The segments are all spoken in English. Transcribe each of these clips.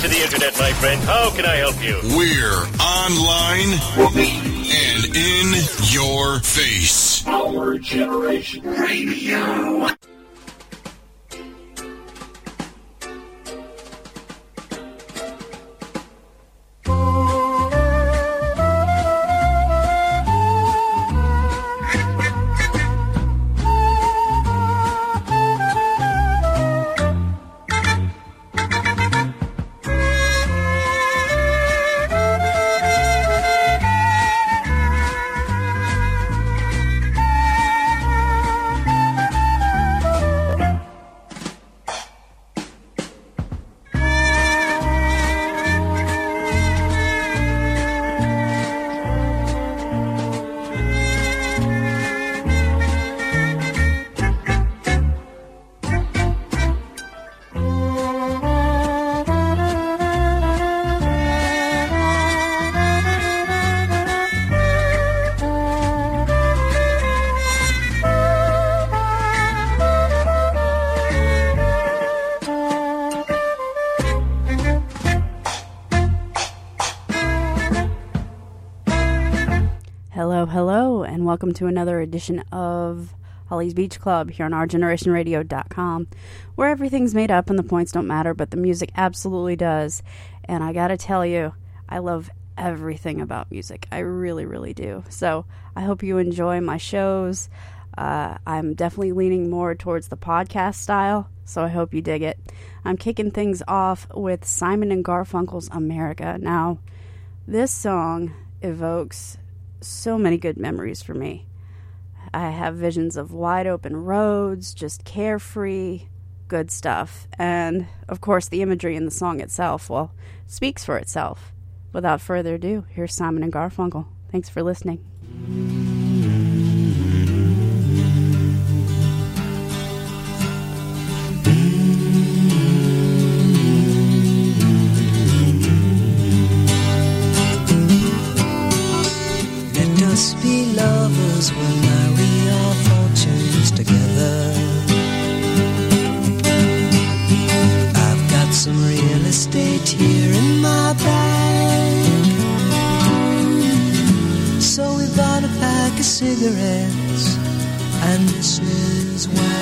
to the internet, my friend. How can I help you? We're online and in your face. Our Generation Radio. Welcome to another edition of Holly's Beach Club here on OurGenerationRadio.com, where everything's made up and the points don't matter, but the music absolutely does. And I gotta tell you, I love everything about music. I really, really do. So I hope you enjoy my shows. Uh, I'm definitely leaning more towards the podcast style, so I hope you dig it. I'm kicking things off with Simon and Garfunkel's America. Now, this song evokes so many good memories for me. I have visions of wide open roads, just carefree, good stuff. And of course, the imagery in the song itself, well, speaks for itself. Without further ado, here's Simon and Garfunkel. Thanks for listening. Cigarettes and this is Wagner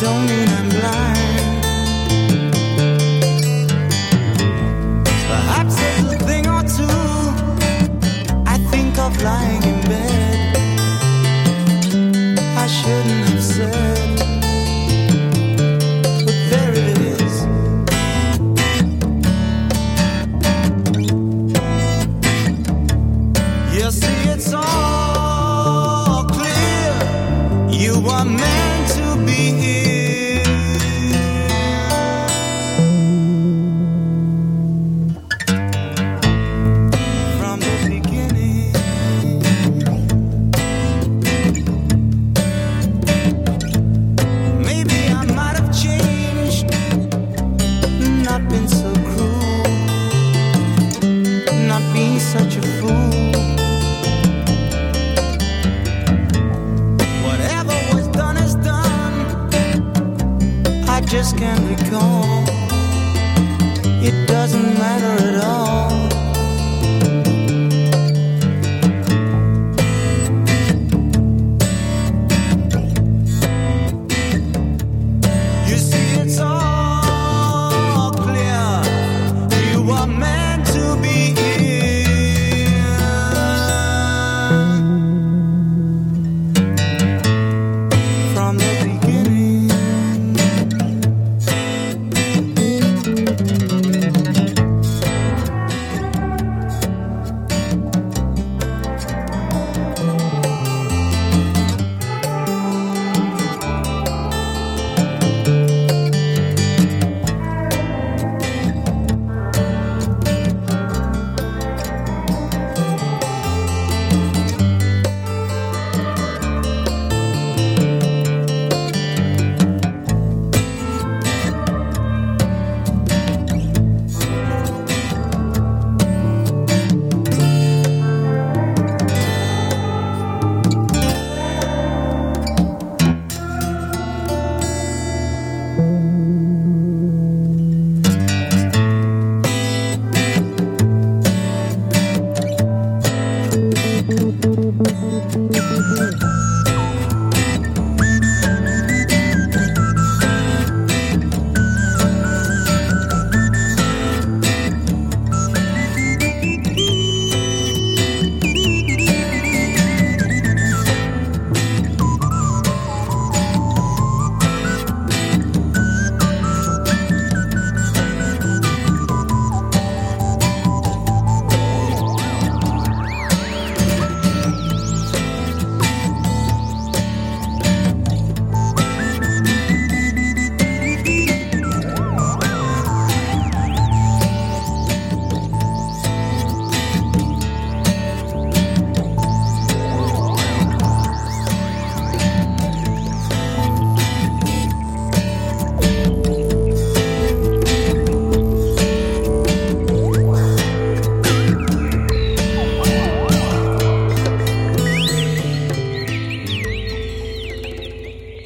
don't mean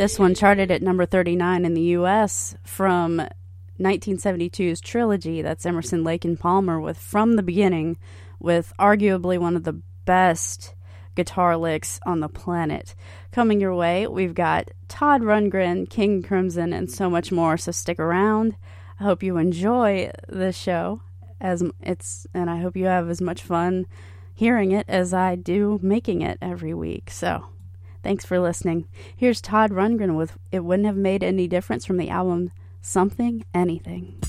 This one charted at number 39 in the U.S. from 1972's trilogy. That's Emerson, Lake, and Palmer with From the Beginning, with arguably one of the best guitar licks on the planet. Coming your way, we've got Todd Rundgren, King Crimson, and so much more. So stick around. I hope you enjoy the show as it's, and I hope you have as much fun hearing it as I do making it every week. So. Thanks for listening. Here's Todd Rundgren with It Wouldn't Have Made Any Difference from the album Something Anything.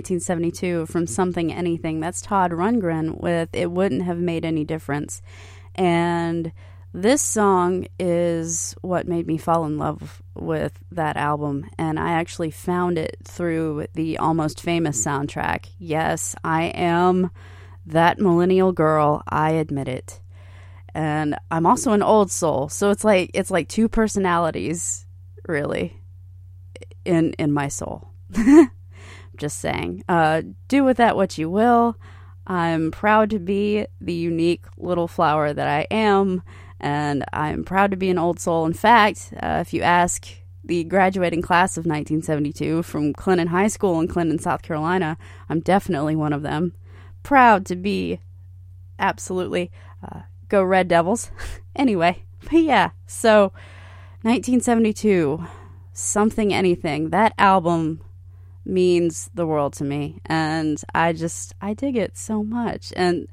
1972 from Something Anything. That's Todd Rundgren with It Wouldn't Have Made Any Difference. And this song is what made me fall in love with that album. And I actually found it through the Almost Famous soundtrack. Yes, I am that millennial girl. I admit it. And I'm also an old soul. So it's like it's like two personalities really in in my soul. Just saying. Uh, do with that what you will. I'm proud to be the unique little flower that I am, and I'm proud to be an old soul. In fact, uh, if you ask the graduating class of 1972 from Clinton High School in Clinton, South Carolina, I'm definitely one of them. Proud to be, absolutely. Uh, go Red Devils. anyway, but yeah, so 1972, Something Anything. That album means the world to me. And i just i dig it so much. And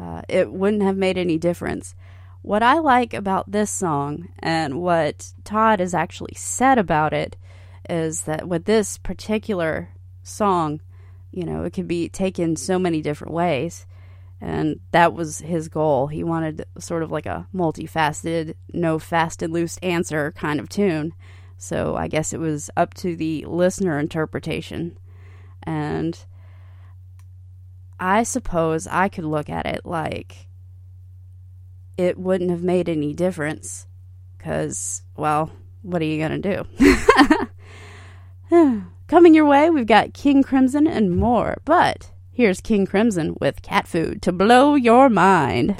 uh, it wouldn't have made any difference. What i like about this song and what todd has actually said about it is that with this particular song you know it could be taken so many different ways. And that was his goal. He wanted sort of like a multifaceted no fast and loose answer kind of tune so I guess it was up to the listener interpretation. And I suppose I could look at it like it wouldn't have made any difference. Because, well, what are you going to do? Coming your way, we've got King Crimson and more. But here's King Crimson with cat food to blow your mind.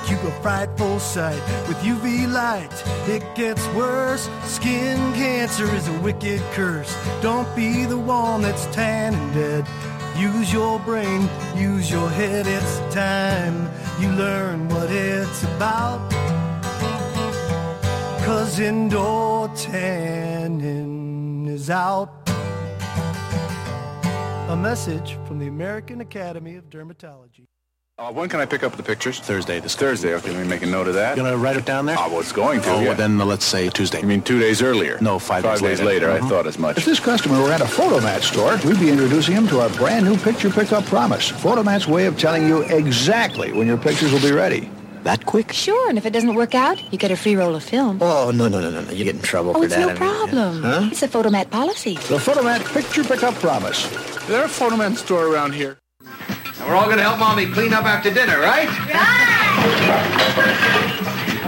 Make you a frightful sight. With UV light, it gets worse. Skin cancer is a wicked curse. Don't be the one that's tan and dead. Use your brain, use your head, it's time you learn what it's about. Cause indoor tanning is out. A message from the American Academy of Dermatology. Uh, when can I pick up the pictures? Thursday. This Thursday. Okay, let me make a note of that. You gonna write it down there? Oh, well, it's going to. Oh, yeah. well, then uh, let's say Tuesday. You mean two days earlier? No, five Five days days later. later. I Mhm. thought as much. If this customer were at a Fotomat store, we'd be introducing him to our brand new picture pickup promise. Fotomat's way of telling you exactly when your pictures will be ready. That quick? Sure, and if it doesn't work out, you get a free roll of film. Oh, no, no, no, no, no. You get in trouble Oh, for it's that. no I mean, problem. Huh? It's a Fotomat policy. The Fotomat picture pickup promise. Is there a Fotomat store around here? We're all gonna help Mommy clean up after dinner, right? Right!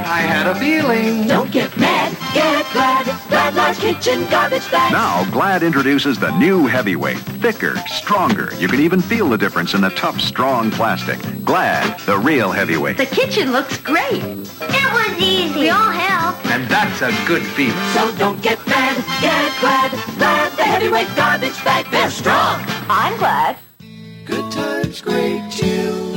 I had a feeling. Don't get mad, get glad. Glad Large Kitchen Garbage Bag. Now, Glad introduces the new heavyweight. Thicker, stronger. You can even feel the difference in the tough, strong plastic. Glad, the real heavyweight. The kitchen looks great. It was easy. We all helped. And that's a good feeling. So don't get mad, get glad. Glad the heavyweight garbage bag. They're strong. I'm glad. Good times, great tunes.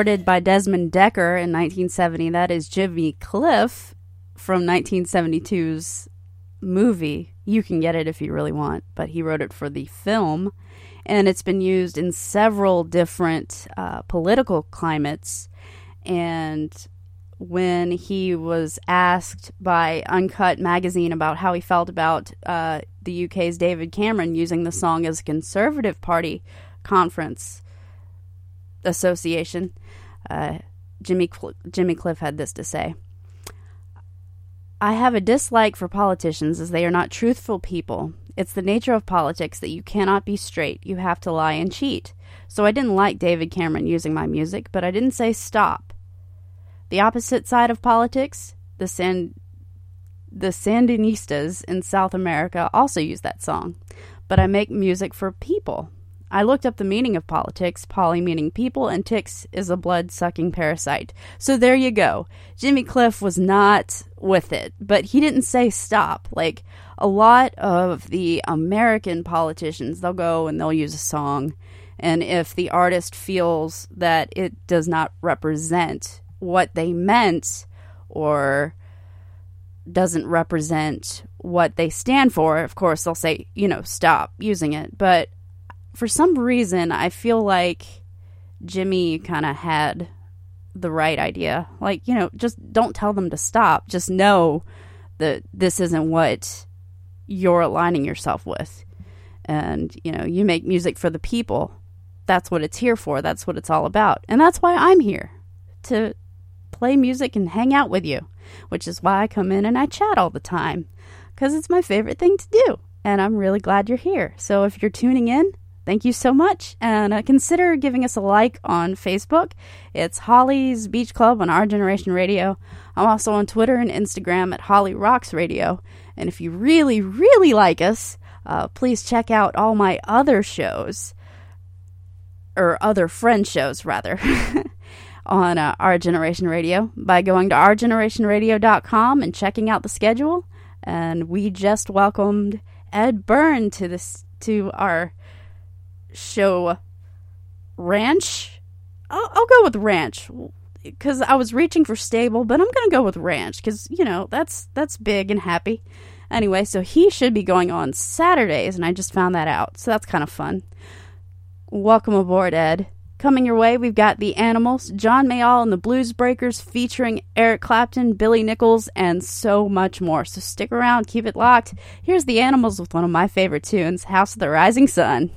Recorded by Desmond Dekker in 1970, that is Jimmy Cliff from 1972's movie. You can get it if you really want, but he wrote it for the film, and it's been used in several different uh, political climates. And when he was asked by Uncut magazine about how he felt about uh, the UK's David Cameron using the song as a Conservative Party conference, Association, uh, Jimmy Cl- Jimmy Cliff had this to say. I have a dislike for politicians as they are not truthful people. It's the nature of politics that you cannot be straight. You have to lie and cheat. So I didn't like David Cameron using my music, but I didn't say stop. The opposite side of politics, the San the Sandinistas in South America also use that song. But I make music for people. I looked up the meaning of politics, poly meaning people, and ticks is a blood sucking parasite. So there you go. Jimmy Cliff was not with it, but he didn't say stop. Like a lot of the American politicians, they'll go and they'll use a song, and if the artist feels that it does not represent what they meant or doesn't represent what they stand for, of course, they'll say, you know, stop using it. But for some reason, I feel like Jimmy kind of had the right idea. Like, you know, just don't tell them to stop. Just know that this isn't what you're aligning yourself with. And, you know, you make music for the people. That's what it's here for. That's what it's all about. And that's why I'm here to play music and hang out with you, which is why I come in and I chat all the time because it's my favorite thing to do. And I'm really glad you're here. So if you're tuning in, thank you so much. And uh, consider giving us a like on Facebook. It's Holly's Beach Club on Our Generation Radio. I'm also on Twitter and Instagram at Holly Rocks Radio. And if you really, really like us, uh, please check out all my other shows, or other friend shows, rather. on uh, Our Generation Radio by going to ourgenerationradio.com and checking out the schedule. And we just welcomed Ed Byrne to this to our show ranch. I'll, I'll go with ranch because I was reaching for stable, but I'm gonna go with ranch because you know that's that's big and happy. Anyway, so he should be going on Saturdays, and I just found that out, so that's kind of fun. Welcome aboard, Ed. Coming your way, we've got the Animals, John Mayall and the Blues Breakers, featuring Eric Clapton, Billy Nicholls, and so much more. So stick around, keep it locked. Here's the Animals with one of my favorite tunes, House of the Rising Sun.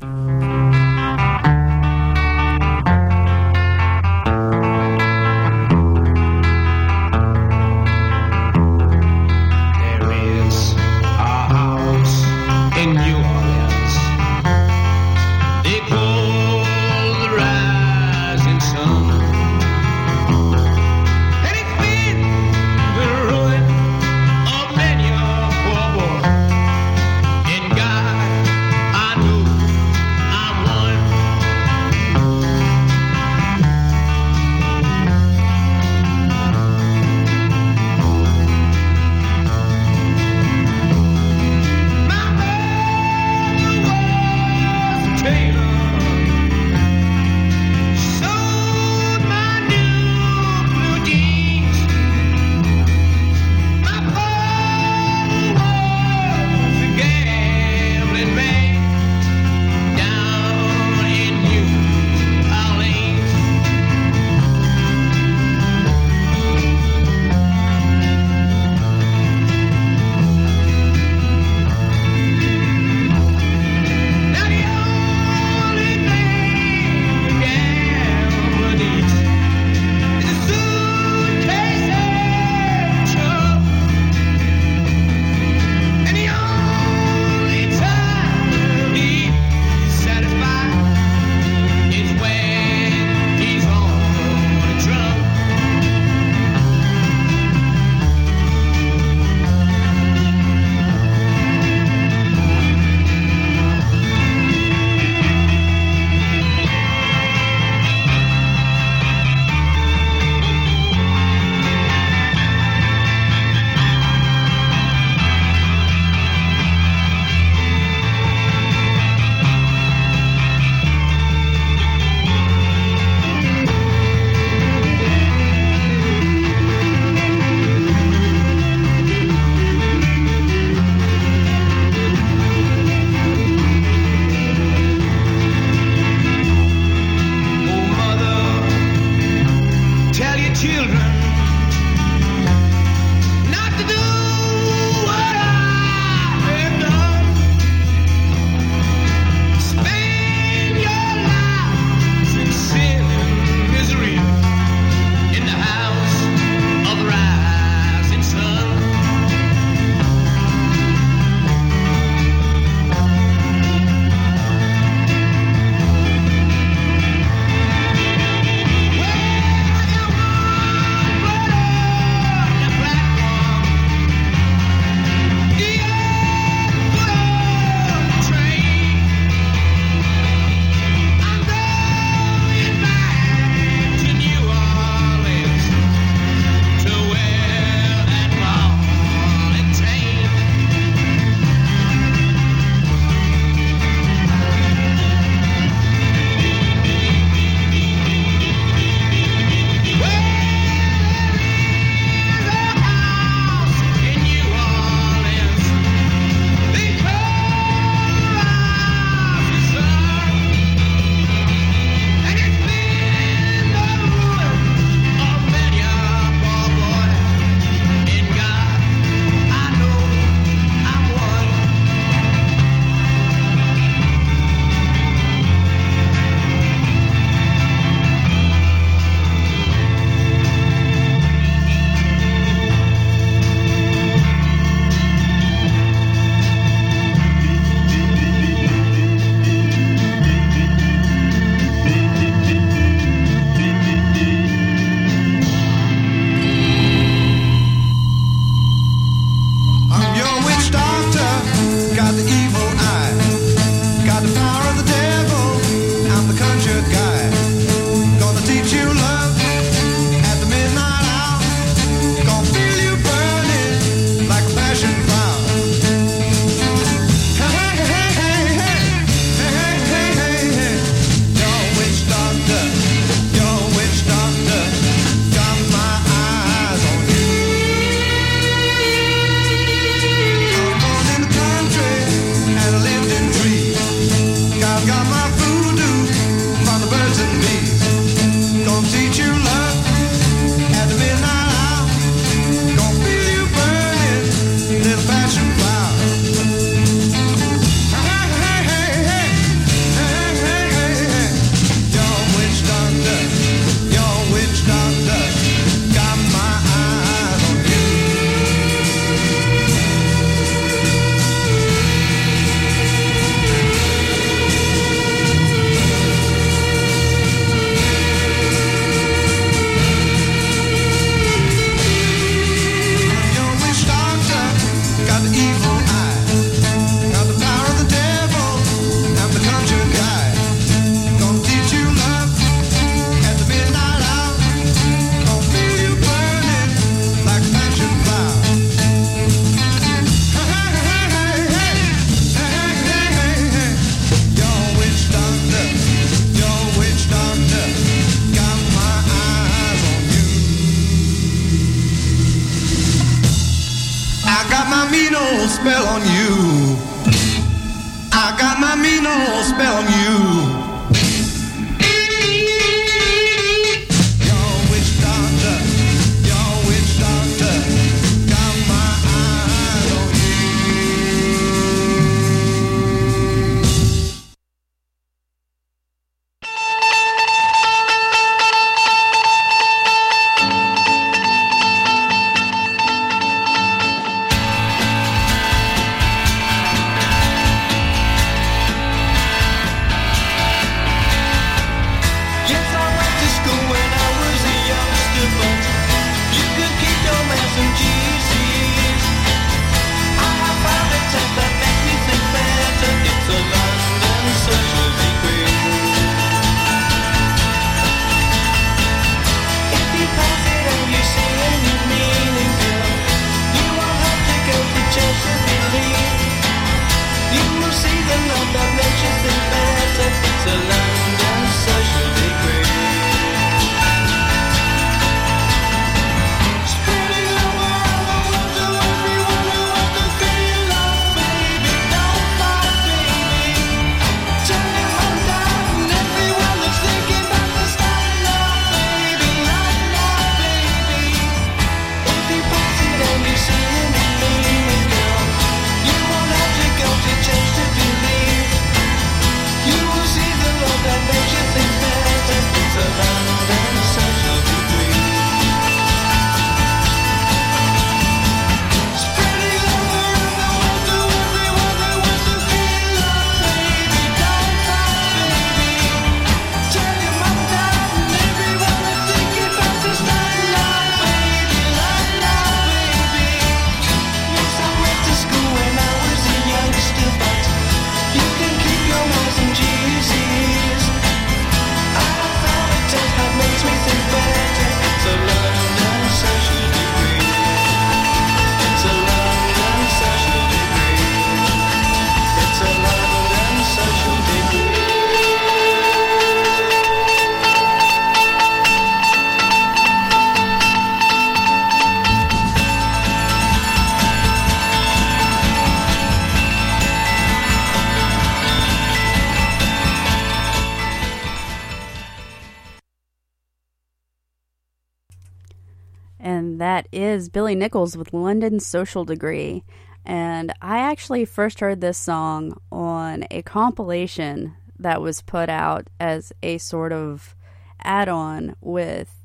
Billy Nicholls with London Social Degree. And I actually first heard this song on a compilation that was put out as a sort of add on with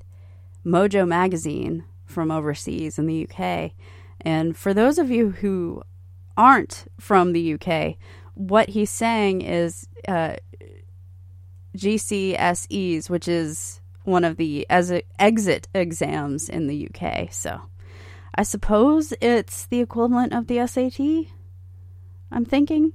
Mojo Magazine from overseas in the UK. And for those of you who aren't from the UK, what he's saying is uh, GCSEs, which is one of the as exit exams in the UK. So I suppose it's the equivalent of the SAT. I'm thinking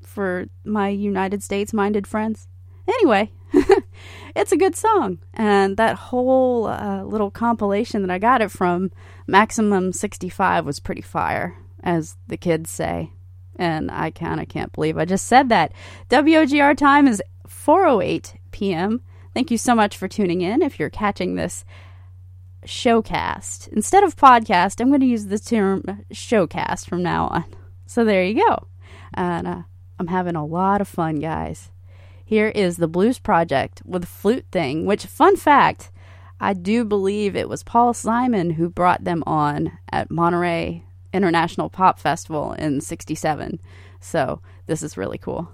for my United States minded friends. Anyway, it's a good song. And that whole uh, little compilation that I got it from, Maximum 65, was pretty fire, as the kids say. And I kind of can't believe I just said that. WOGR time is 4:08 p.m. Thank you so much for tuning in. If you're catching this showcast instead of podcast, I'm going to use the term showcast from now on. So there you go. And uh, I'm having a lot of fun, guys. Here is the Blues Project with Flute Thing, which, fun fact, I do believe it was Paul Simon who brought them on at Monterey International Pop Festival in 67. So this is really cool.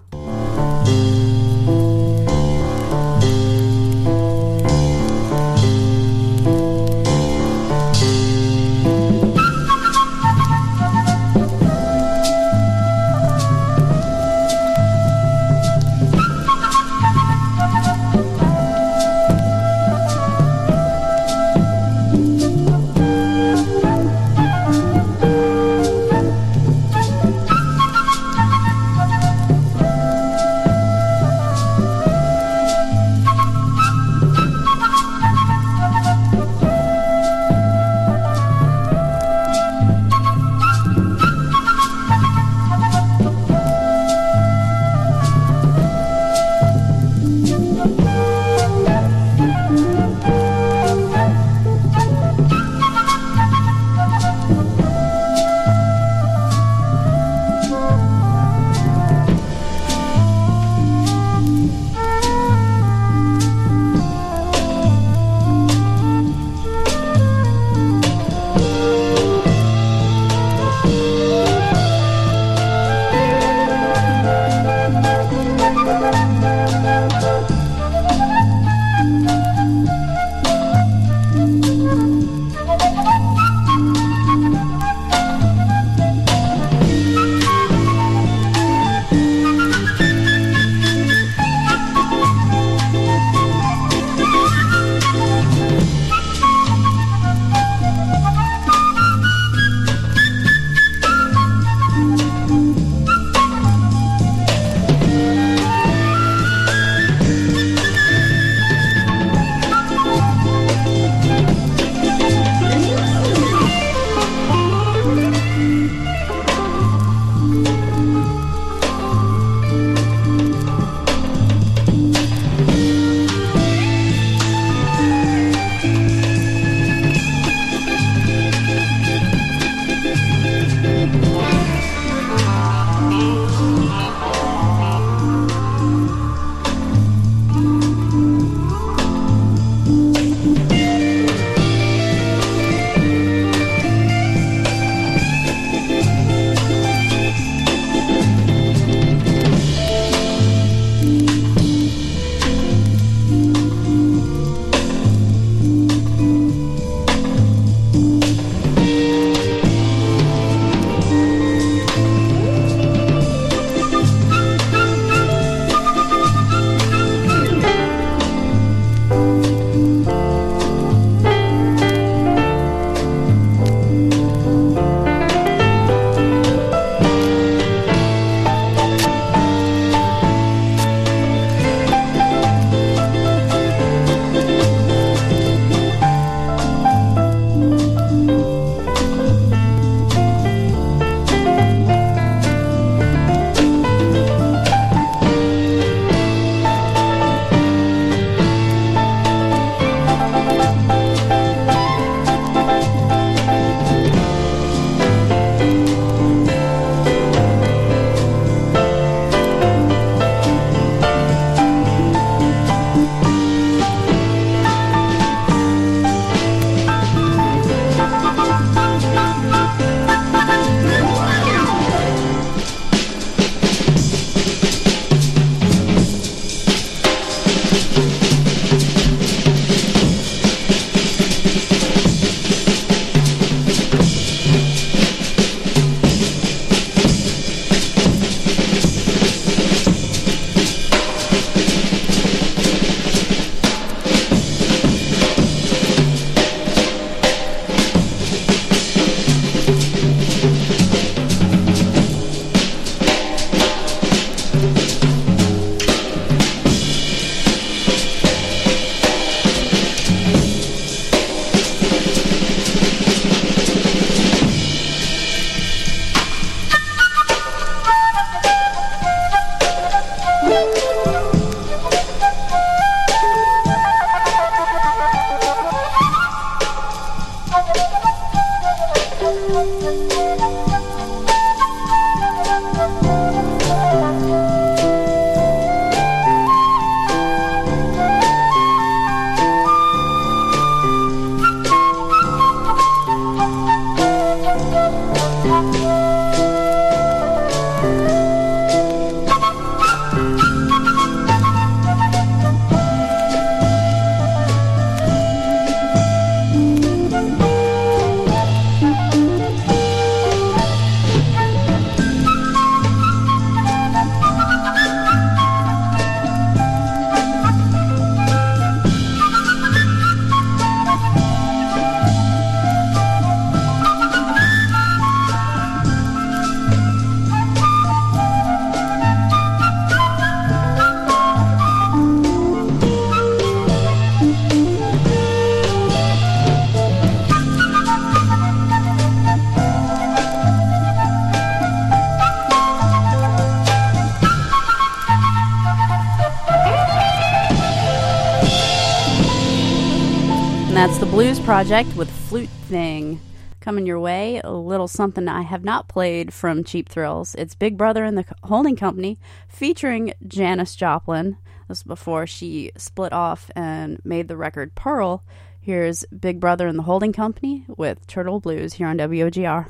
Project with Flute Thing. Coming your way, a little something I have not played from Cheap Thrills. It's Big Brother and the Holding Company featuring Janis Joplin. This was before she split off and made the record Pearl. Here's Big Brother and the Holding Company with Turtle Blues here on WOGR.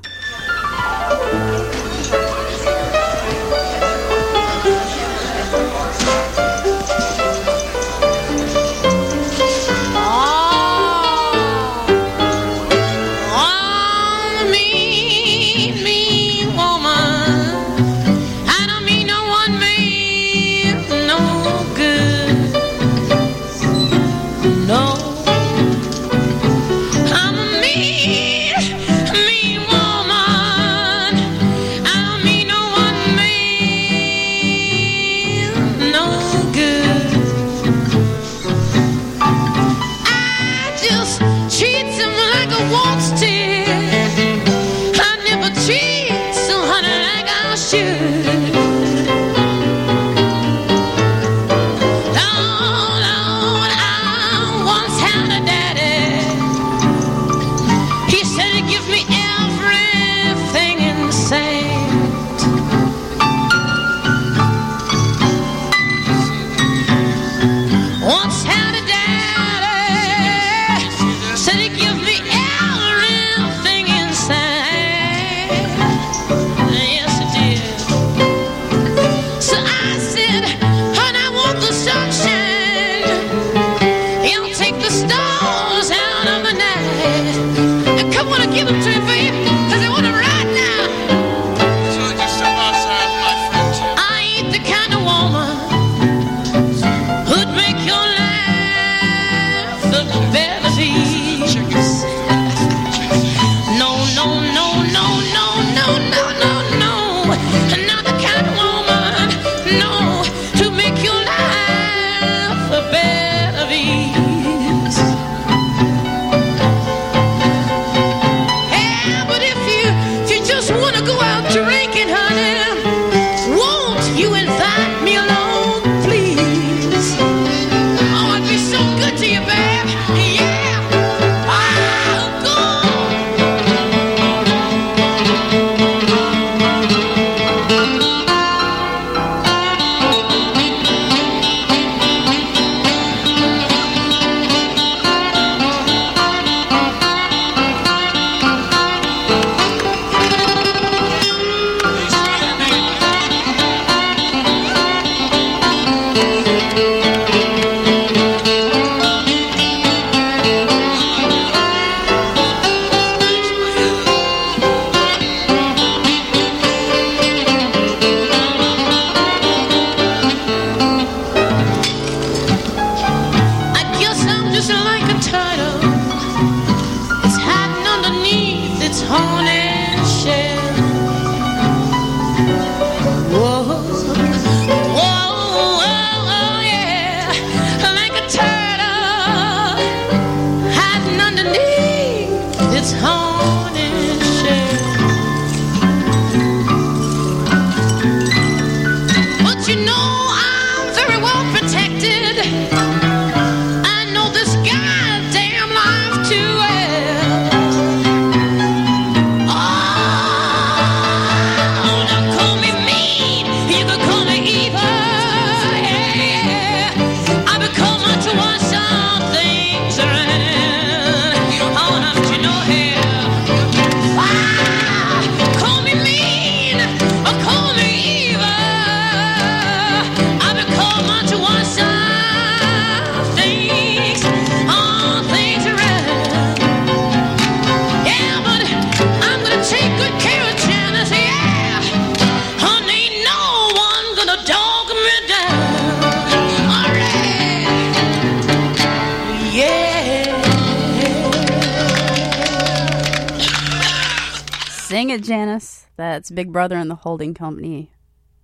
Holding Company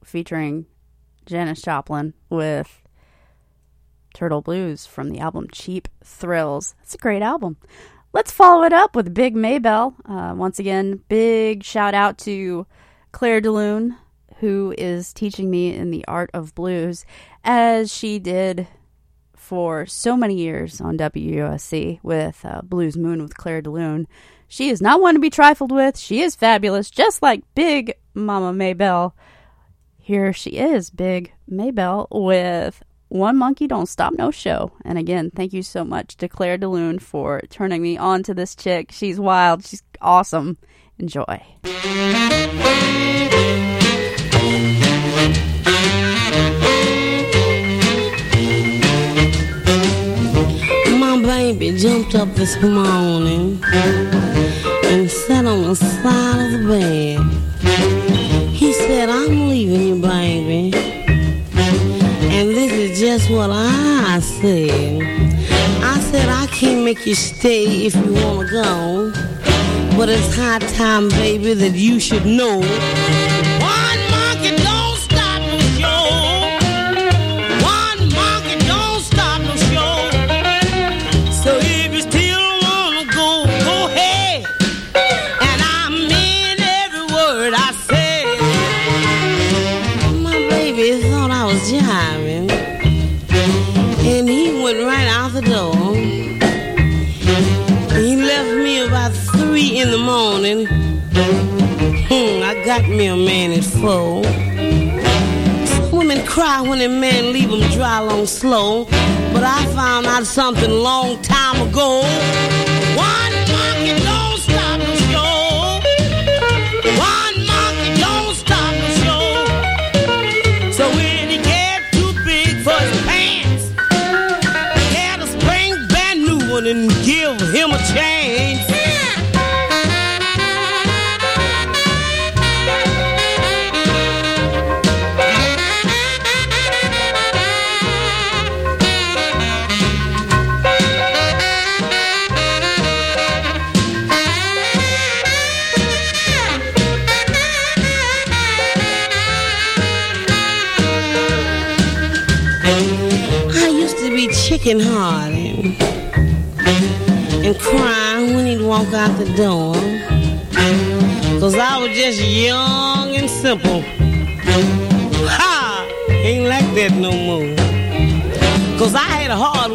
featuring Janis Joplin with Turtle Blues from the album Cheap Thrills. It's a great album. Let's follow it up with Big Maybelle. Uh, once again, big shout out to Claire DeLune, who is teaching me in the art of blues, as she did for so many years on WUSC with uh, Blues Moon with Claire DeLune. She is not one to be trifled with. She is fabulous, just like Big Mama Maybelle. Here she is, Big Maybelle, with One Monkey Don't Stop No Show. And again, thank you so much to Claire DeLune for turning me on to this chick. She's wild. She's awesome. Enjoy. My baby jumped up this morning and sat on the side of the bed. Said, I'm leaving you, baby. And this is just what I said. I said, I can't make you stay if you want to go. But it's high time, baby, that you should know. Got me a man at. Some women cry when a man leave them dry long slow. But I found out something long time ago. One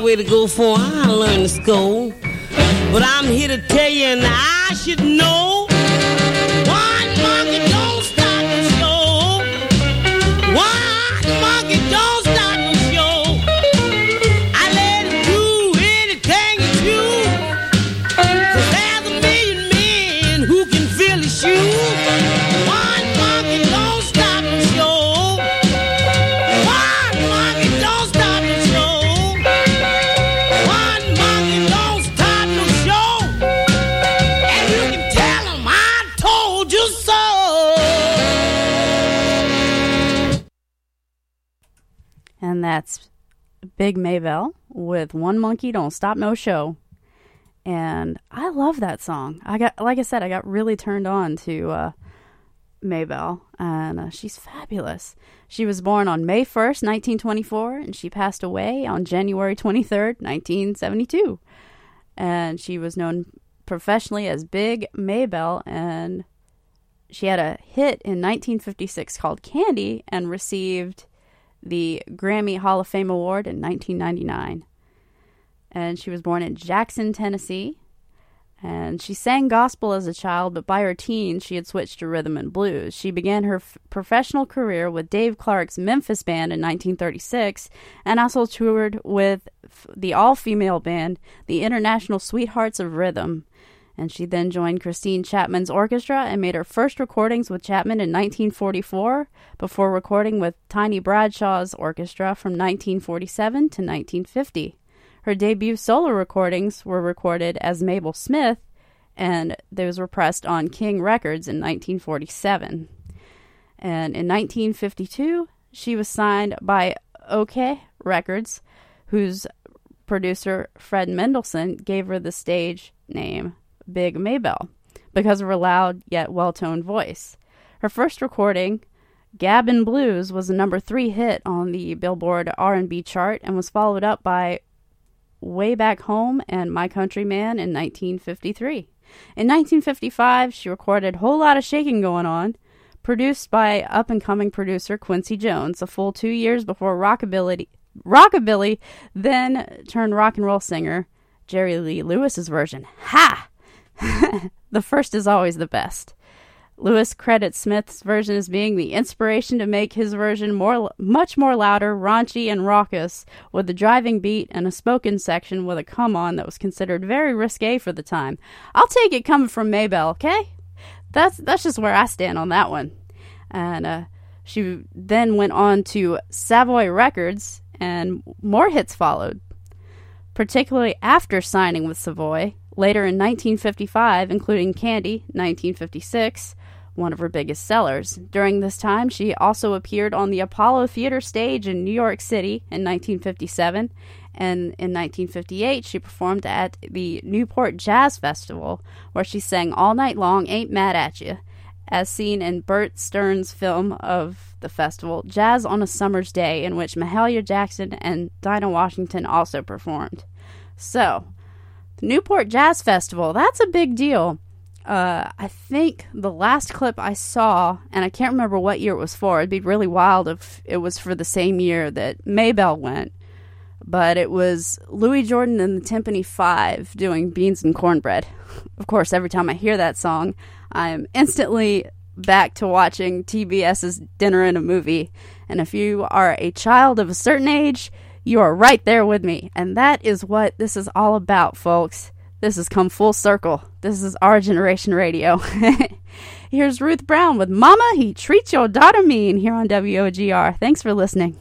way to go for I learned to score. But I'm here to tell you, and I should know. Big Maybelle with One Monkey Don't Stop No Show. And I love that song. I got, like I said, I got really turned on to uh, Maybelle, and uh, she's fabulous. She was born on May 1st, 1924, and she passed away on January 23rd, 1972. And she was known professionally as Big Maybelle, and she had a hit in 1956 called Candy and received the Grammy Hall of Fame Award in 1999. And she was born in Jackson, Tennessee. And she sang gospel as a child, but by her teens, she had switched to rhythm and blues. She began her f- professional career with Dave Clark's Memphis Band in 1936 and also toured with f- the all female band, the International Sweethearts of Rhythm. And she then joined Christine Chatman's orchestra and made her first recordings with Chatman in 1944 before recording with Tiny Bradshaw's orchestra from 1947 to 1950. Her debut solo recordings were recorded as Mabel Smith, and those were pressed on King Records in 1947. And in 1952, she was signed by Okeh Records, whose producer Fred Mendelsohn gave her the stage name Big Maybelle. Because of her loud yet well toned voice. Her first recording, Gabbin' Blues, was a number three hit on the Billboard R&B chart and was followed up by Way Back Home and My Country Man in 1953. In 1955, she recorded Whole Lot of Shaking Going On, produced by up and coming producer Quincy Jones, a full two years before Rockabilly, Rockabilly then turned rock and roll singer Jerry Lee Lewis's version. Ha! the first is always the best. Lewis credits Smith's version as being the inspiration to make his version more, much more louder, raunchy, and raucous, with a driving beat and a spoken section with a come on that was considered very risque for the time. I'll take it coming from Maybelle, okay? That's that's just where I stand on that one. And uh, she then went on to Savoy Records, and more hits followed particularly after signing with Savoy, later in 1955, including Candy, 1956, one of her biggest sellers. During this time, she also appeared on the Apollo Theater stage in New York City in 1957, and in 1958, she performed at the Newport Jazz Festival, where she sang All Night Long Ain't Mad at You, as seen in Bert Stern's film of the festival, Jazz on a Summer's Day, in which Mahalia Jackson and Dinah Washington also performed. So, the Newport Jazz Festival, that's a big deal. Uh, I think the last clip I saw, and I can't remember what year it was for, it'd be really wild if it was for the same year that Maybelle went, but it was Louis Jordan and the Tympany Five doing Beans and Cornbread. Of course, every time I hear that song, I am instantly back to watching TBS's Dinner and a Movie. And if you are a child of a certain age, you are right there with me. And that is what this is all about, folks. This has come full circle. This is our generation radio. Here's Ruth Brown with Mama, He Treats Your Daughter Mean here on WOGR. Thanks for listening.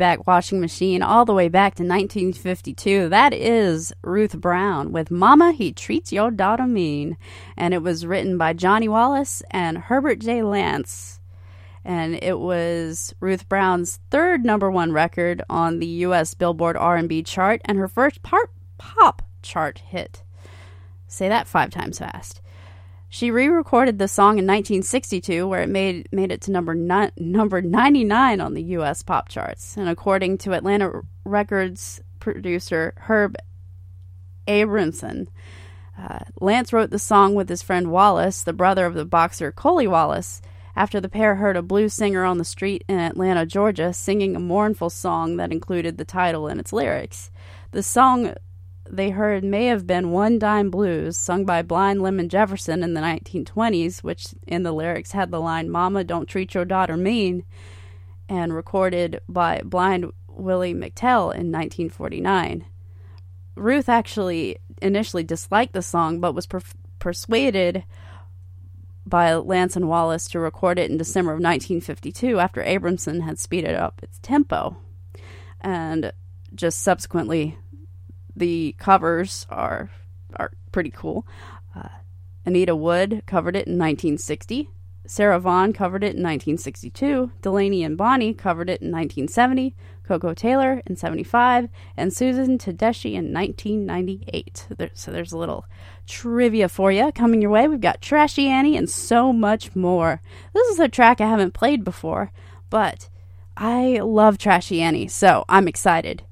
Wayback Washing Machine all the way back to 1952. That is Ruth Brown with Mama, He Treats Your Daughter Mean. And it was written by Johnny Wallace and Herbert J. Lance. And it was Ruth Brown's third number one record on the U.S. Billboard R&B chart and her first part pop chart hit. Say that five times fast. She re-recorded the song in 1962, where it made made it to number ni- number 99 on the U.S. pop charts. And according to Atlantic Records producer Herb Abramson, uh, Lance wrote the song with his friend Wallace, the brother of the boxer Coley Wallace, after the pair heard a blues singer on the street in Atlanta, Georgia, singing a mournful song that included the title and its lyrics. The song they heard may have been One Dime Blues, sung by Blind Lemon Jefferson in the 1920s, which in the lyrics had the line, Mama, don't treat your daughter mean, and recorded by Blind Willie McTell in 1949. Ruth actually initially disliked the song, but was per- persuaded by Lance and Wallace to record it in December of 1952 after Abramson had speeded up its tempo. And just subsequently the covers are are pretty cool. Uh, Anita Wood covered it in 1960. Sarah Vaughan covered it in 1962. Delaney and Bonnie covered it in 1970. Koko Taylor in 75. And Susan Tedeschi in 1998. There, so there's a little trivia for you coming your way. We've got Trashy Annie and so much more. This is a track I haven't played before, but I love Trashy Annie, so I'm excited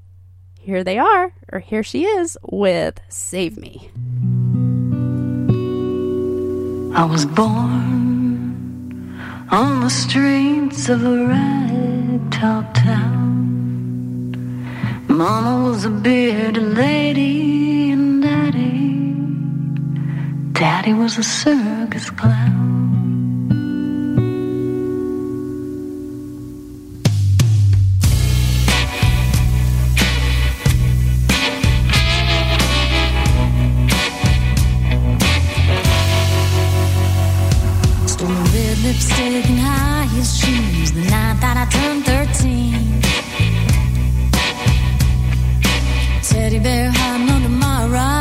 here they are, or here she is with Save Me. I was born on the streets of a ragtop town. Mama was a bearded lady, and Daddy, Daddy was a circus clown. Lipstick and high heels shoes the night that I turned 13. Teddy bear hiding under my right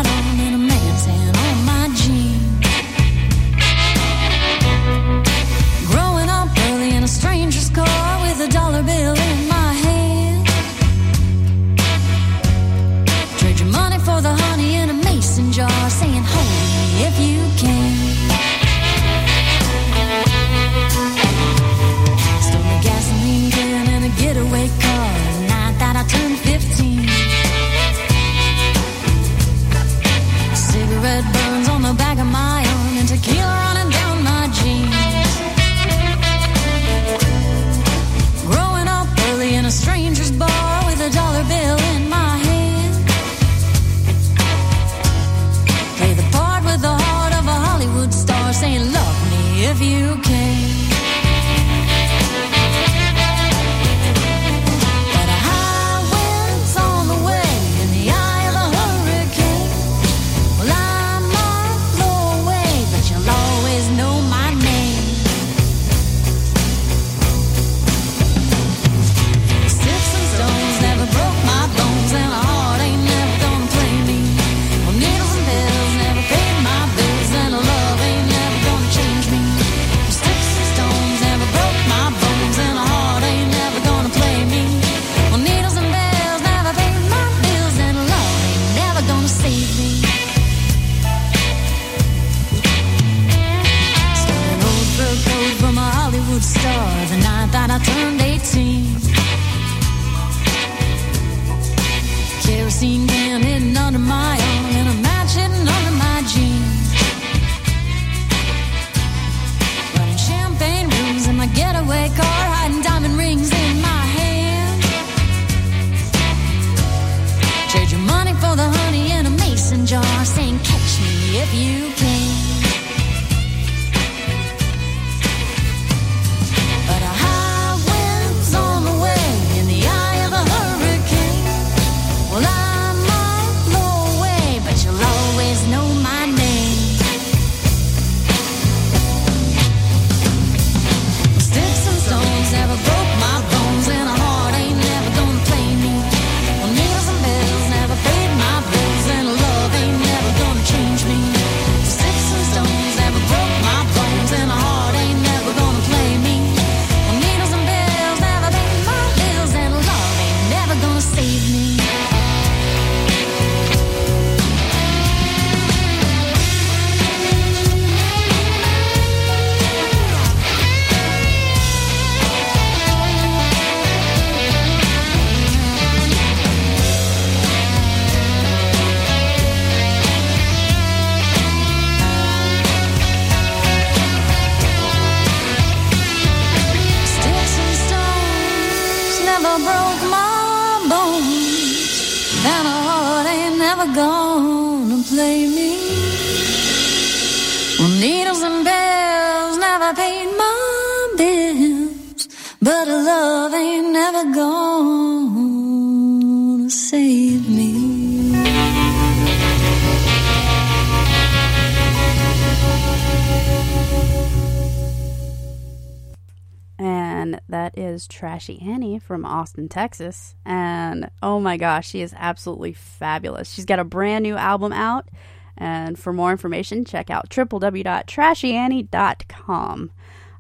Trashy Annie from Austin, Texas. And oh my gosh, she is absolutely fabulous. She's got a brand new album out, and for more information, check out www.trashyannie.com.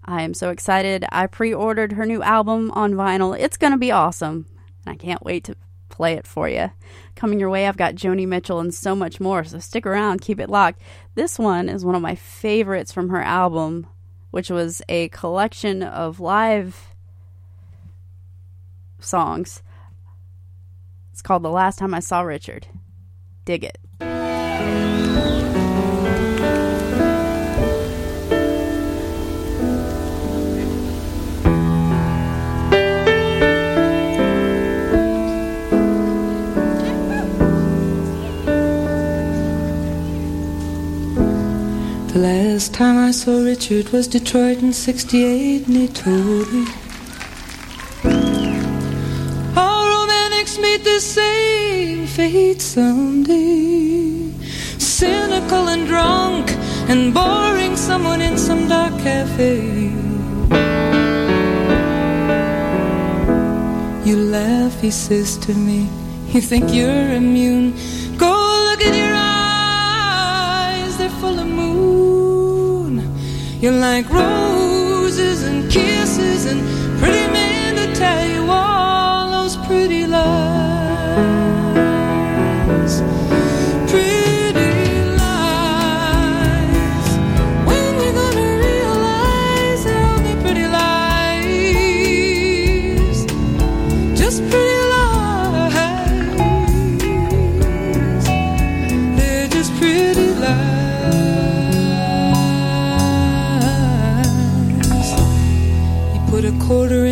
I am so excited. I pre ordered her new album on vinyl. It's going to be awesome, and I can't wait to play it for you. Coming your way, I've got Joni Mitchell and so much more, so stick around, keep it locked. This one is one of my favorites from her album which was a collection of live songs. It's called The Last Time I Saw Richard. Dig it. The last time I saw Richard was Detroit in 68, and he told me meet the same fate someday. Cynical and drunk and boring someone in some dark cafe. You laugh, he says to me. You think you're immune. Go look at your eyes, they're full of moon. You're like roses and kisses and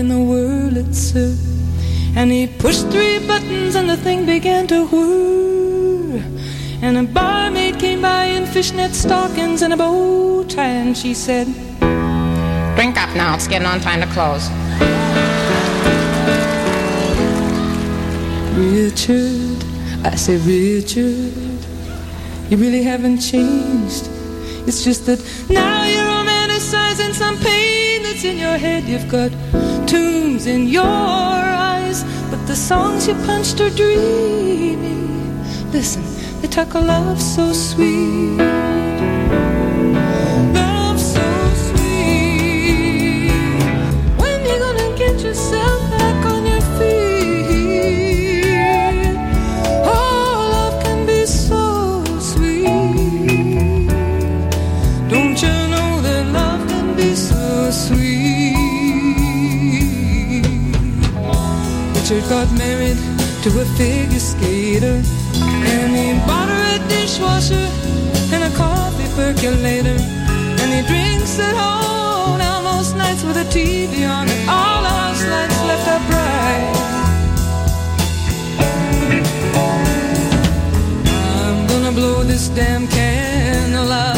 in the Wurlitzer and he pushed three buttons and the thing began to whir. And a barmaid came by in fishnet stockings and a bow tie and she said, Drink up now, it's getting on time to close. Richard, I say, Richard, you really haven't changed. It's just that now you're romanticizing some pain that's in your head. You've got tunes in your eyes, but the songs you punched are dreamy. Listen, they talk of love so sweet. Richard got married to a figure skater, and he bought her a dishwasher and a coffee percolator, and he drinks at home now most nights with a TV on, and all the house lights left up bright. I'm gonna blow this damn candle out.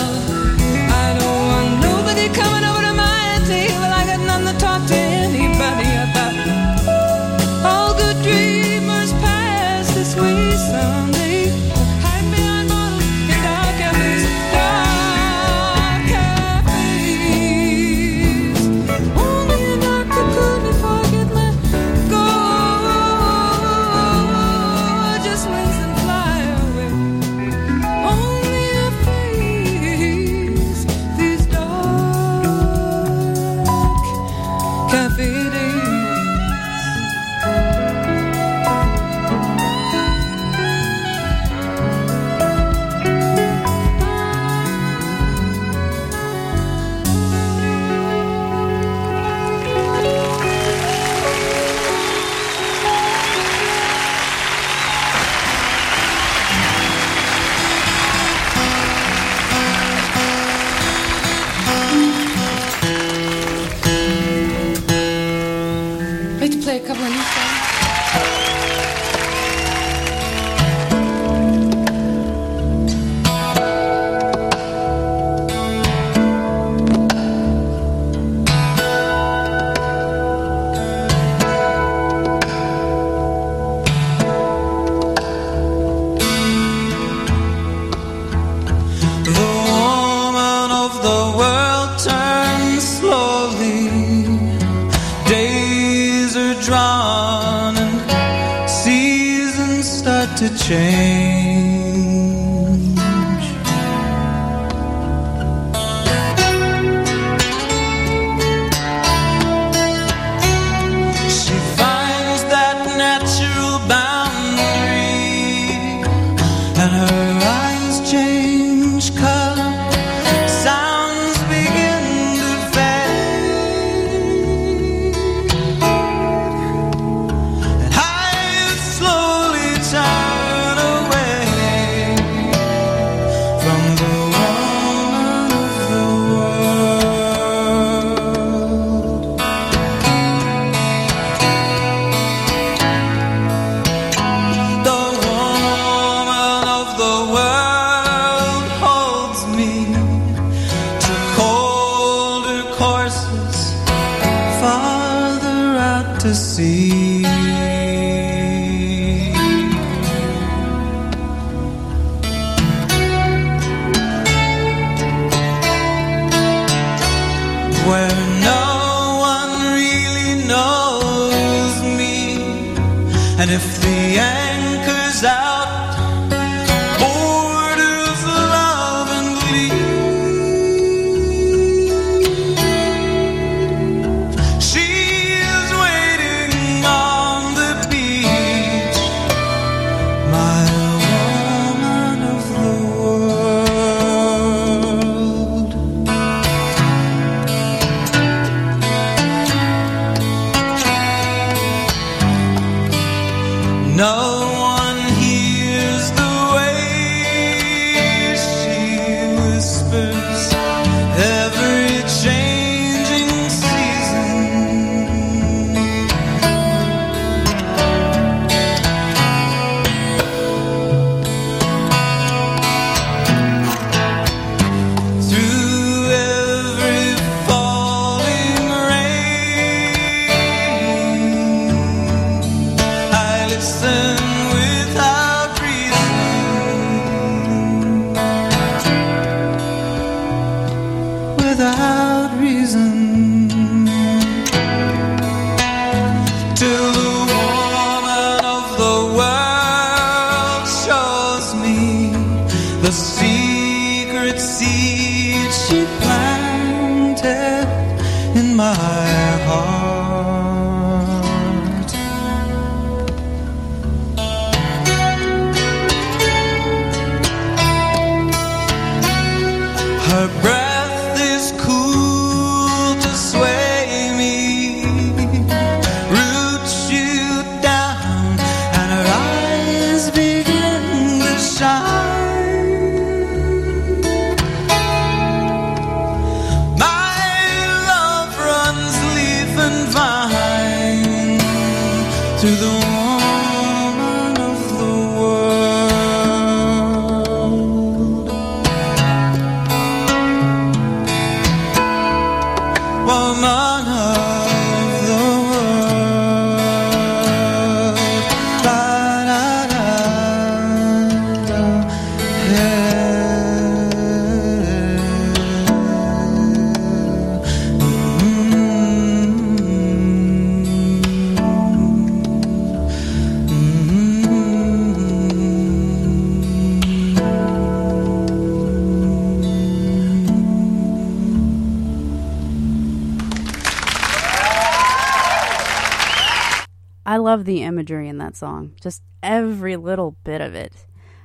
The imagery in that song, just every little bit of it.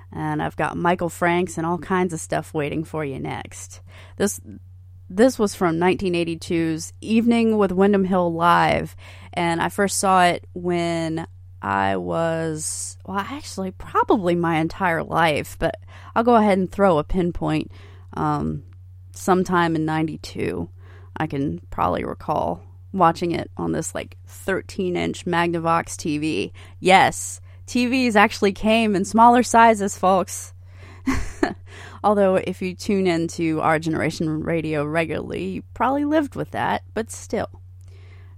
And I've got Michael Franks and all kinds of stuff waiting for you next. This this was from 1982's Evening with Windham Hill Live, and I first saw it when I was well, actually probably my entire life, but I'll go ahead and throw a pinpoint. Um, sometime in '92, I can probably recall watching it on this like 13 inch Magnavox TV. Yes, TVs actually came in smaller sizes, folks. Although, if you tune into our generation radio regularly, you probably lived with that, but still.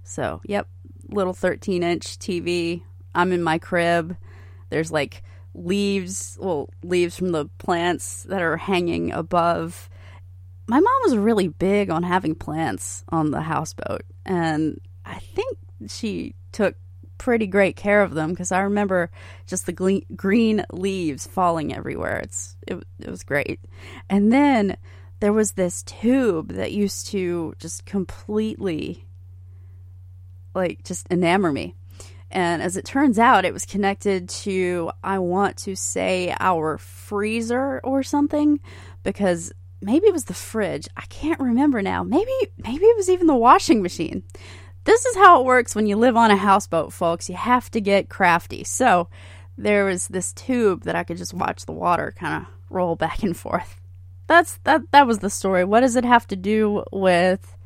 So, yep, little 13 inch TV. I'm in my crib. There's like leaves, well, leaves from the plants that are hanging above. My mom was really big on having plants on the houseboat, and I think she took pretty great care of them because I remember just the gle- green leaves falling everywhere. It's it, it was great. And then there was this tube that used to just completely like just enamor me. And as it turns out, it was connected to, I want to say, our freezer or something, because maybe it was the fridge. I can't remember now. Maybe, maybe it was even the washing machine. This is how it works when you live on a houseboat, folks. You have to get crafty. So there was this tube that I could just watch the water kind of roll back and forth. That's that. That was the story. What does it have to do with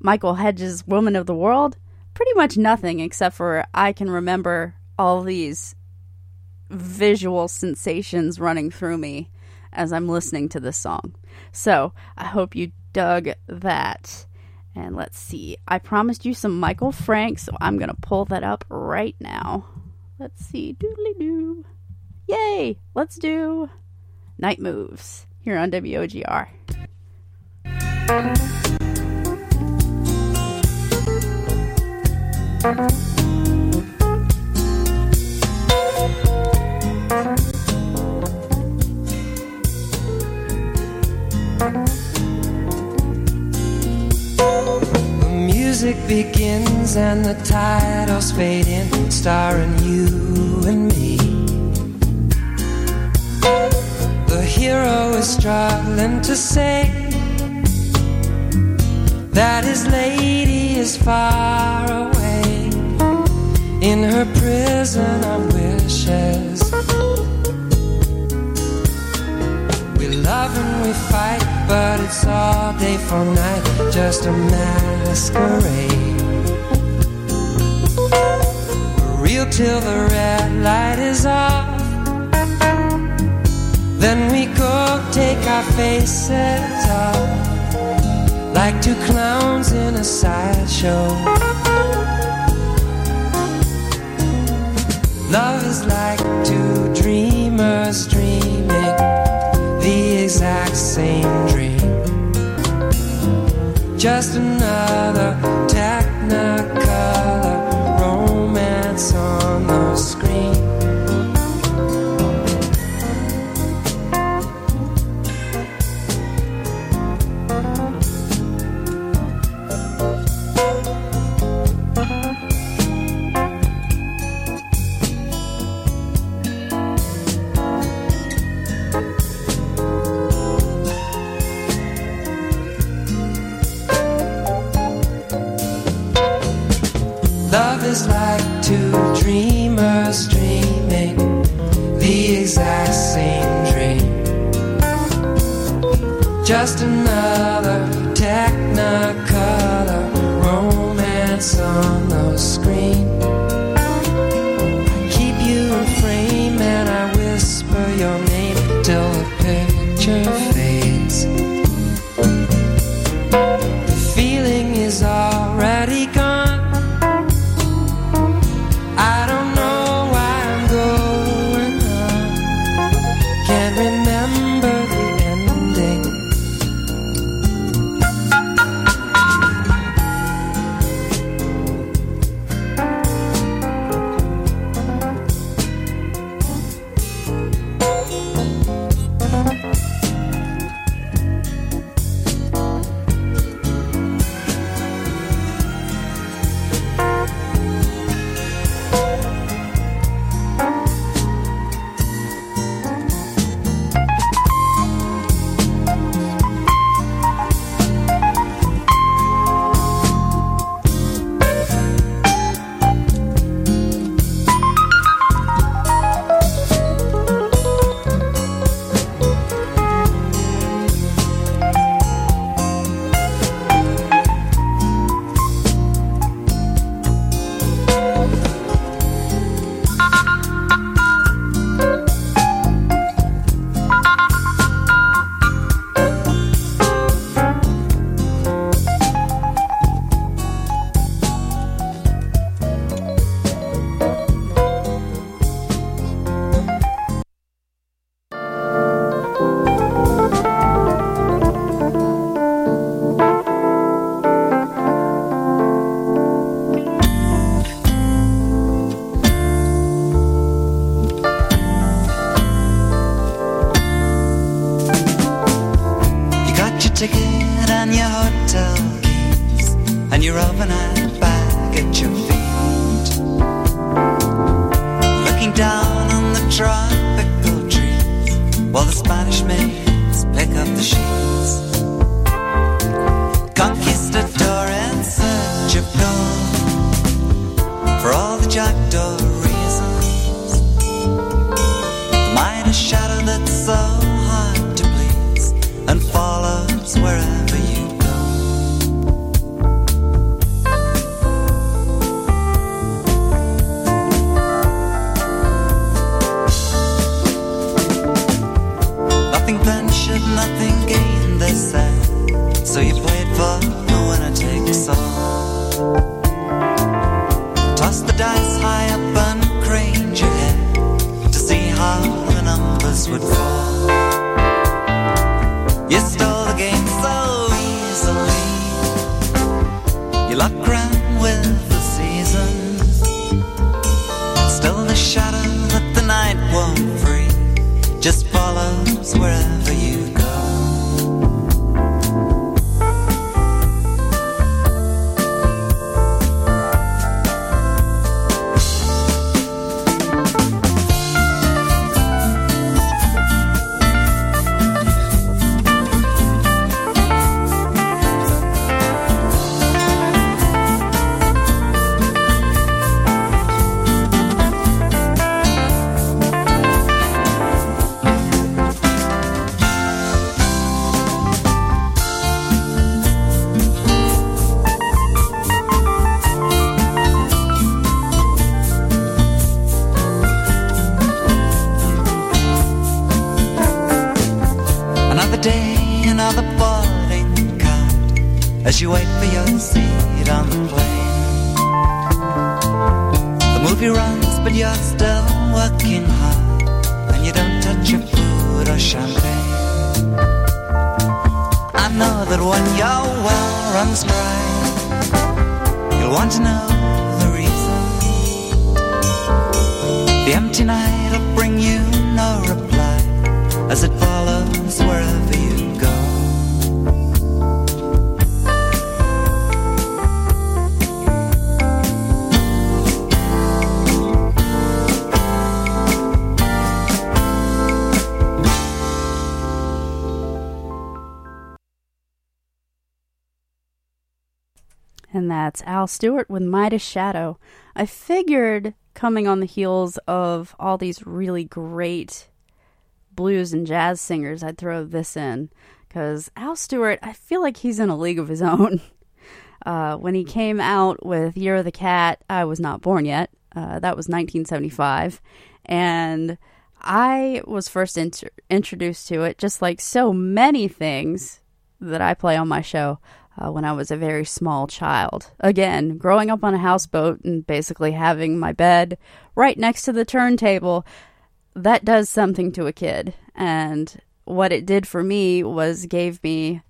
Michael Hedges' Woman of the World? Pretty much nothing, except for I can remember all these visual sensations running through me as I'm listening to this song. So I hope you dug that. And let's see. I promised you some Michael Frank, so I'm going to pull that up right now. Let's see. Doodly doo. Yay! Let's do Night Moves here on WOGR. The music begins and the titles fade in, starring you and me. The hero is struggling to say that his lady is far away in her prison of wishes. Love and we fight, but it's all day for night, just a masquerade. We're real till the red light is off. Then we go take our faces off like two clowns in a sideshow. Love is like two dreamers dreaming exact same dream. Just another technicolor romance on the screen. Just another technicolor romance on Nothing ventured, nothing gained, they said. So you played for the winner takes all. Toss the dice high up and craned your head to see how the numbers would fall. You stole the game so easily. You luck ran with the seasons. Still the shadow that the night just you Al Stewart with Midas Shadow. I figured coming on the heels of all these really great blues and jazz singers, I'd throw this in. Because Al Stewart, I feel like he's in a league of his own. Uh, when he came out with Year of the Cat, I was not born yet. Uh, that was 1975. And I was first int- introduced to it, just like so many things that I play on my show, uh, when I was a very small child. Again, growing up on a houseboat and basically having my bed right next to the turntable, that does something to a kid. And what it did for me was gave me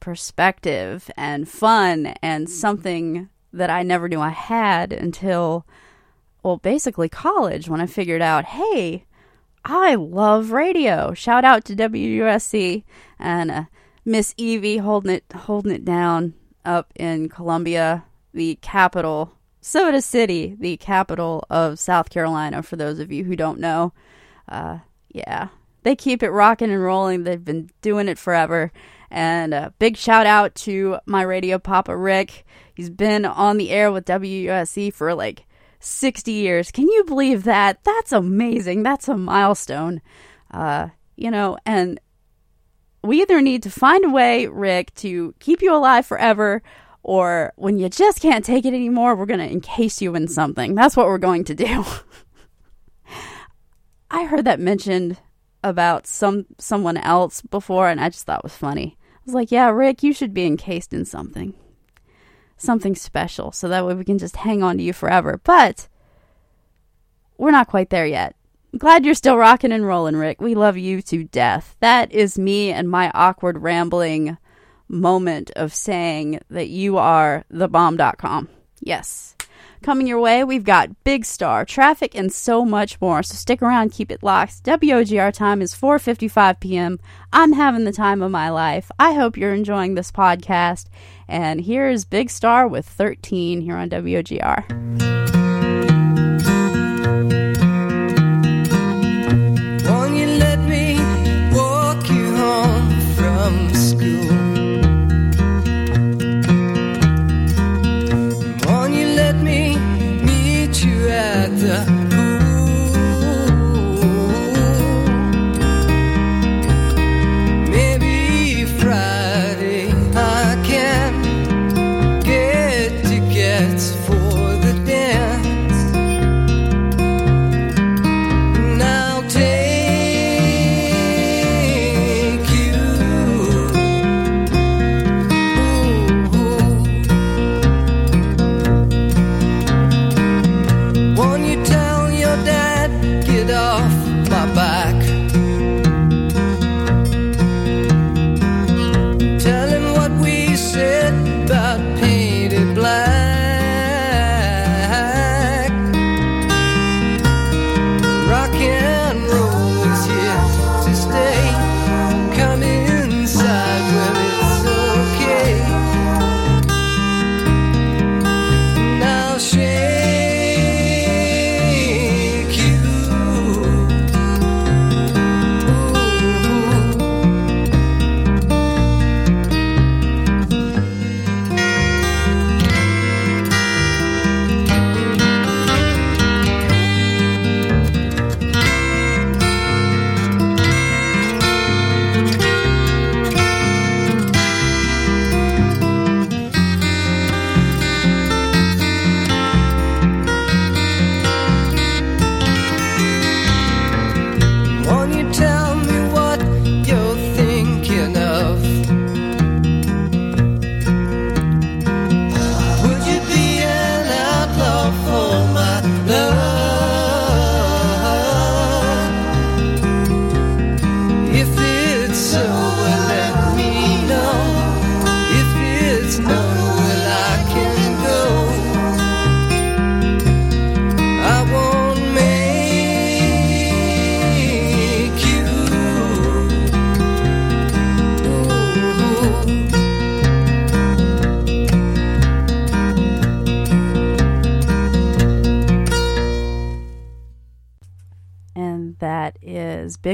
perspective and fun and something that I never knew I had until, well, basically college when I figured out, hey, I love radio. Shout out to WUSC and uh, Miss Evie holding it holding it down up in Columbia, the capital, Soda City, the capital of South Carolina. For those of you who don't know, uh, yeah, they keep it rocking and rolling. They've been doing it forever. And a big shout out to my radio papa Rick. He's been on the air with WUSC for like 60 years. Can you believe that? That's amazing. That's a milestone. Uh, you know, and we either need to find a way, Rick, to keep you alive forever, or when you just can't take it anymore, we're going to encase you in something. That's what we're going to do. I heard that mentioned about some someone else before and I just thought it was funny. I was like, "Yeah, Rick, you should be encased in something. Something special so that way we can just hang on to you forever." But we're not quite there yet. Glad you're still rocking and rolling, Rick. We love you to death. That is me and my awkward rambling moment of saying that you are the thebomb.com. Yes. Coming your way, we've got Big Star, traffic, and so much more. So stick around, keep it locked. WOGR time is 4:55 p.m. I'm having the time of my life. I hope you're enjoying this podcast. And here's Big Star with 13 here on WOGR. At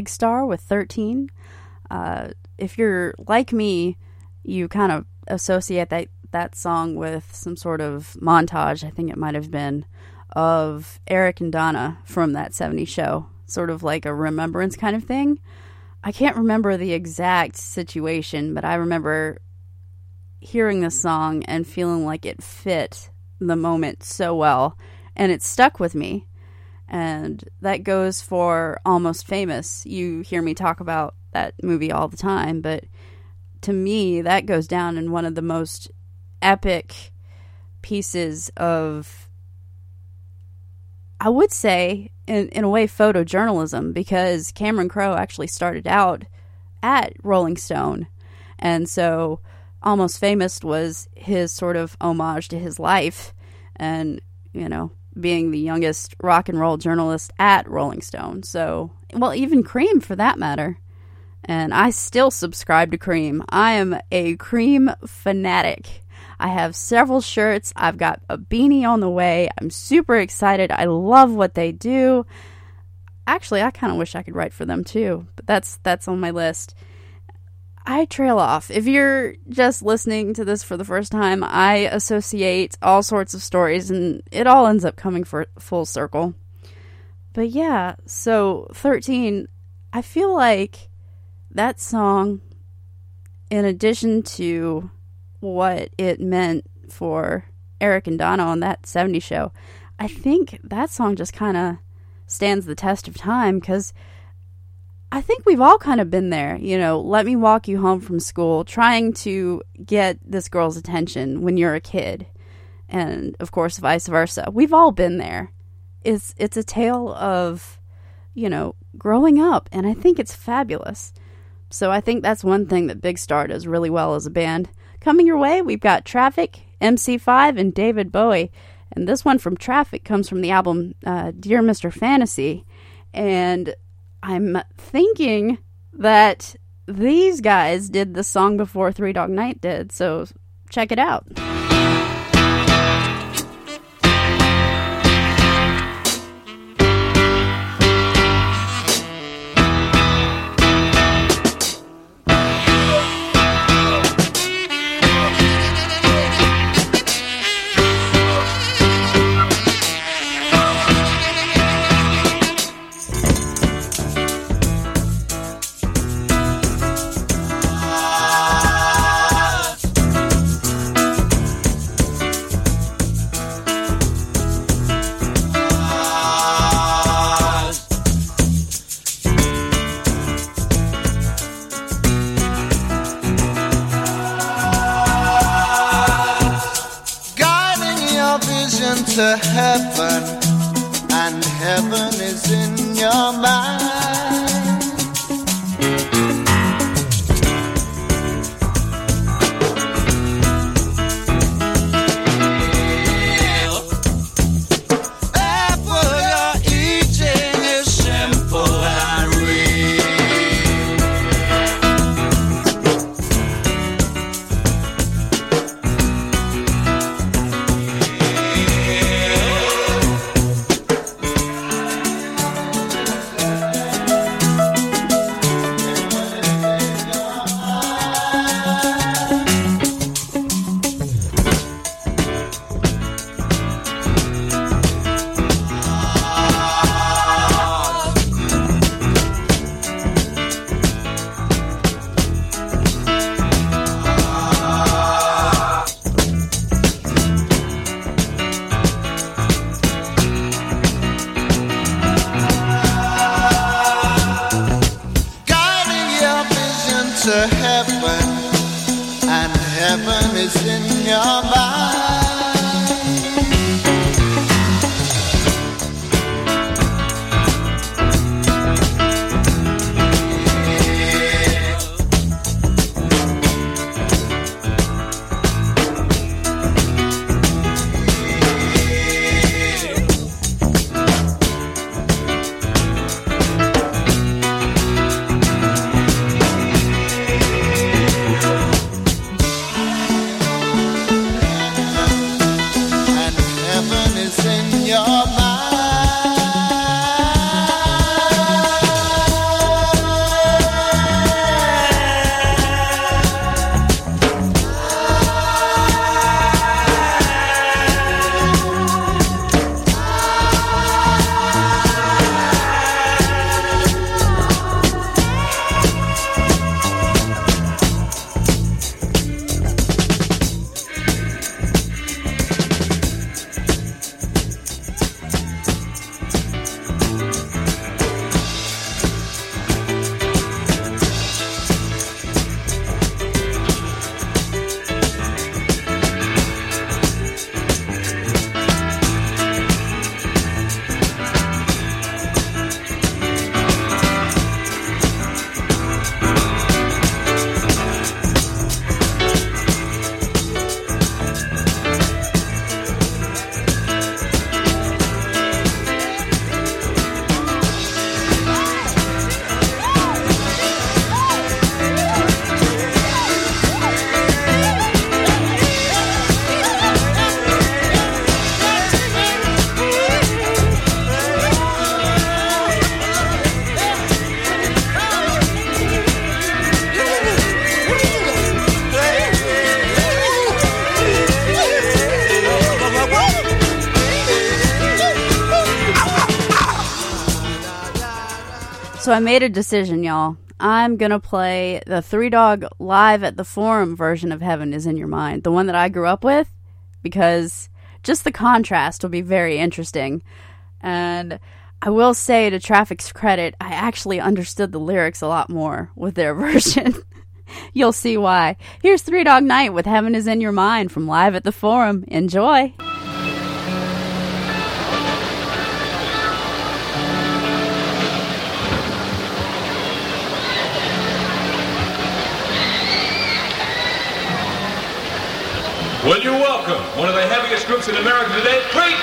Big Star with 13. Uh, if you're like me, you kind of associate that, that song with some sort of montage, I think it might have been, of Eric and Donna from that 70s show, sort of like a remembrance kind of thing. I can't remember the exact situation, but I remember hearing the song and feeling like it fit the moment so well, and it stuck with me and that goes for almost famous. You hear me talk about that movie all the time but to me that goes down in one of the most epic pieces of i would say in, in a way photojournalism because cameron crowe actually started out at rolling stone. And so almost famous was his sort of homage to his life. And you know being the youngest rock and roll journalist at Rolling Stone. So, well, even Creem for that matter. And I still subscribe to Creem. I am a Creem fanatic. I have several shirts. I've got a beanie on the way. I'm super excited. I love what they do. Actually, I kind of wish I could write for them too, but that's that's on my list. I trail off. If you're just listening to this for the first time, I associate all sorts of stories and it all ends up coming for full circle. But yeah, so 13, I feel like that song, in addition to what it meant for Eric and Donna on that 70s show, I think that song just kind of stands the test of time because I think we've all kind of been there, you know, let me walk you home from school, trying to get this girl's attention when you're a kid. And of course, vice versa. We've all been there. It's it's a tale of, you know, growing up, and I think it's fabulous. So I think that's one thing that Big Star does really well as a band. Coming your way, we've got Traffic, MC5, and David Bowie. And this one from Traffic comes from the album uh, Dear Mr. Fantasy. And I'm thinking that these guys did the song before Three Dog Night did. So check it out. So I made a decision, y'all. I'm going to play the Three Dog Live at the Forum version of Heaven is in Your Mind, the one that I grew up with, because just the contrast will be very interesting. And I will say, to Traffic's credit, I actually understood the lyrics a lot more with their version. You'll see why. Here's Three Dog Night with Heaven is in Your Mind from Live at the Forum. Enjoy. Will you welcome one of the heaviest groups in America today, Three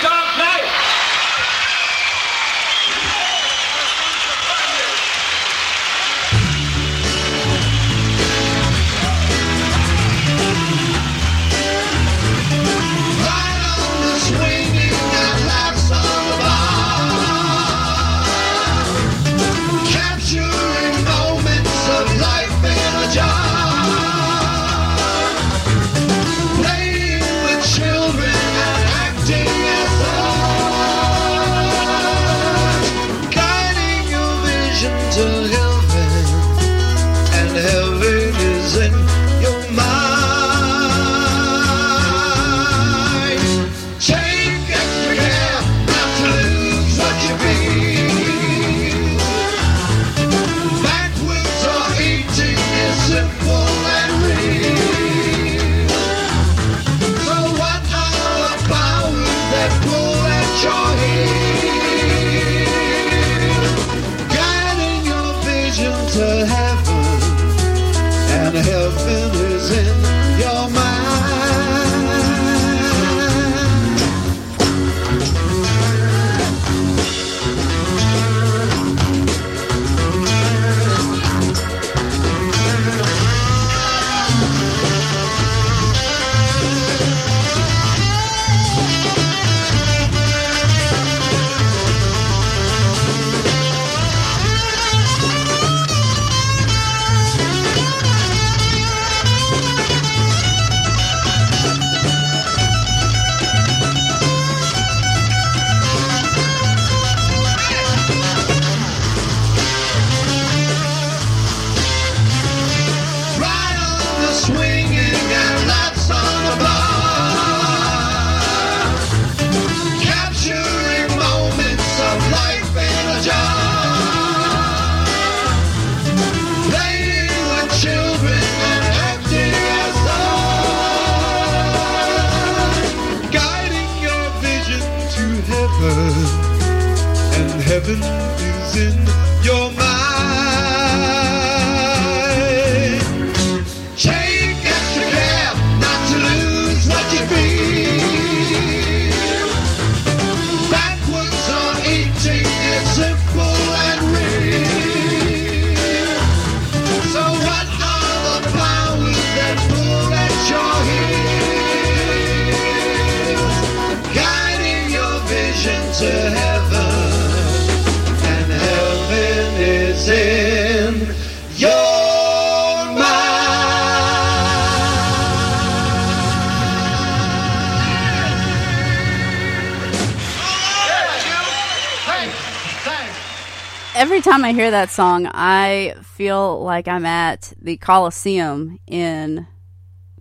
Every time I hear that song, I feel like I'm at the Coliseum in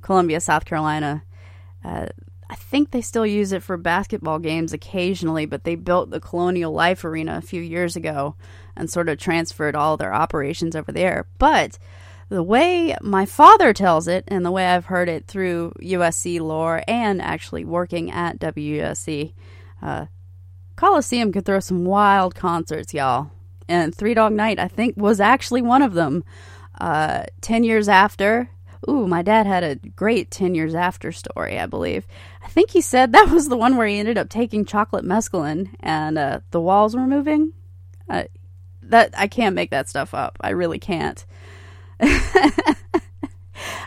Columbia, South Carolina. Uh, I think they still use it for basketball games occasionally, but they built the Colonial Life Arena a few years ago and sort of transferred all their operations over there. But the way my father tells it, and the way I've heard it through USC lore and actually working at WUSC, uh, Coliseum could throw some wild concerts, y'all. And Three Dog Night, I think, was actually one of them. Uh, 10 years after, ooh, my dad had a great 10 years after story, I believe. I think he said that was the one where he ended up taking chocolate mescaline and uh, the walls were moving. Uh, that I can't make that stuff up. I really can't.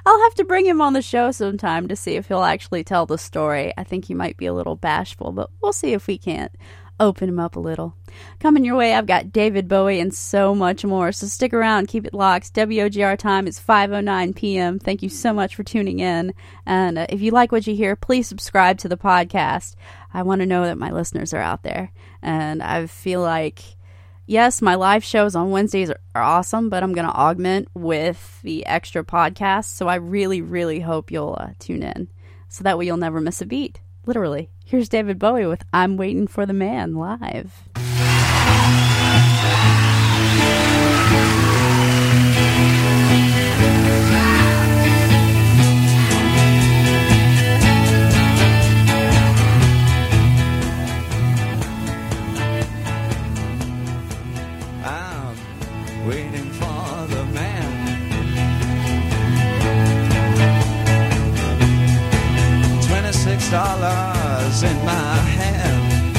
I'll have to bring him on the show sometime to see if he'll actually tell the story. I think he might be a little bashful, but we'll see if we can't open him up a little. Coming your way, I've got David Bowie and so much more. So stick around, keep it locked. WOGR time is 5:09 p.m. Thank you so much for tuning in. And uh, if you like what you hear, please subscribe to the podcast. I want to know that my listeners are out there, and I feel like yes, my live shows on Wednesdays are, awesome, but I'm going to augment with the extra podcast. So I really, really hope you'll uh, tune in so that way you'll never miss a beat. Literally. Here's David Bowie with I'm Waiting for the Man live. I'm dollars in my hand.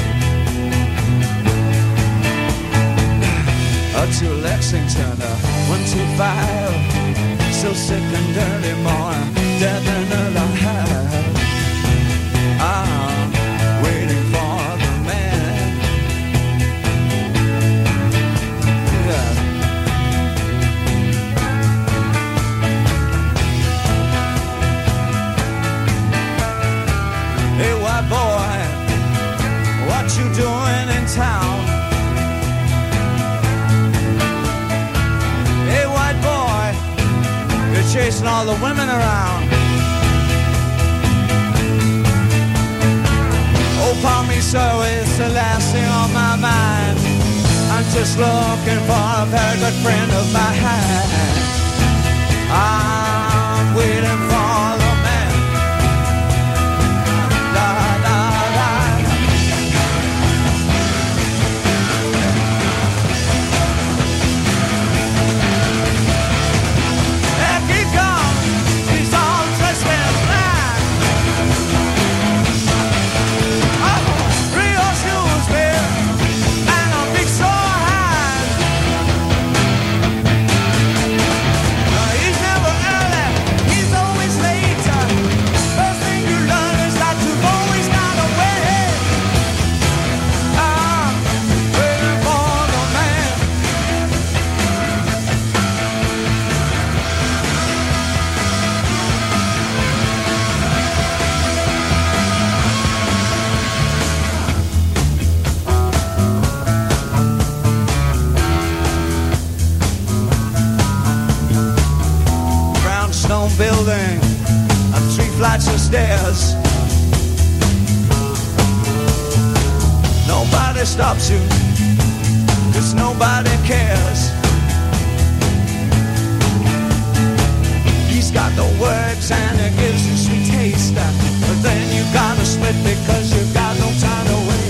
Uh, to Lexington, uh, one two five. So sick and dirty, more dead than alive. You doing in town? Hey, white boy, you're chasing all the women around. Oh, pardon me, sir, it's the last thing on my mind. I'm just looking for a very good friend of mine. I'm waiting for building and three flights of stairs. Nobody stops you, cause nobody cares. He's got the words and it gives you sweet taste. But then you gotta split because you got no time to waste.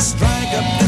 Strike up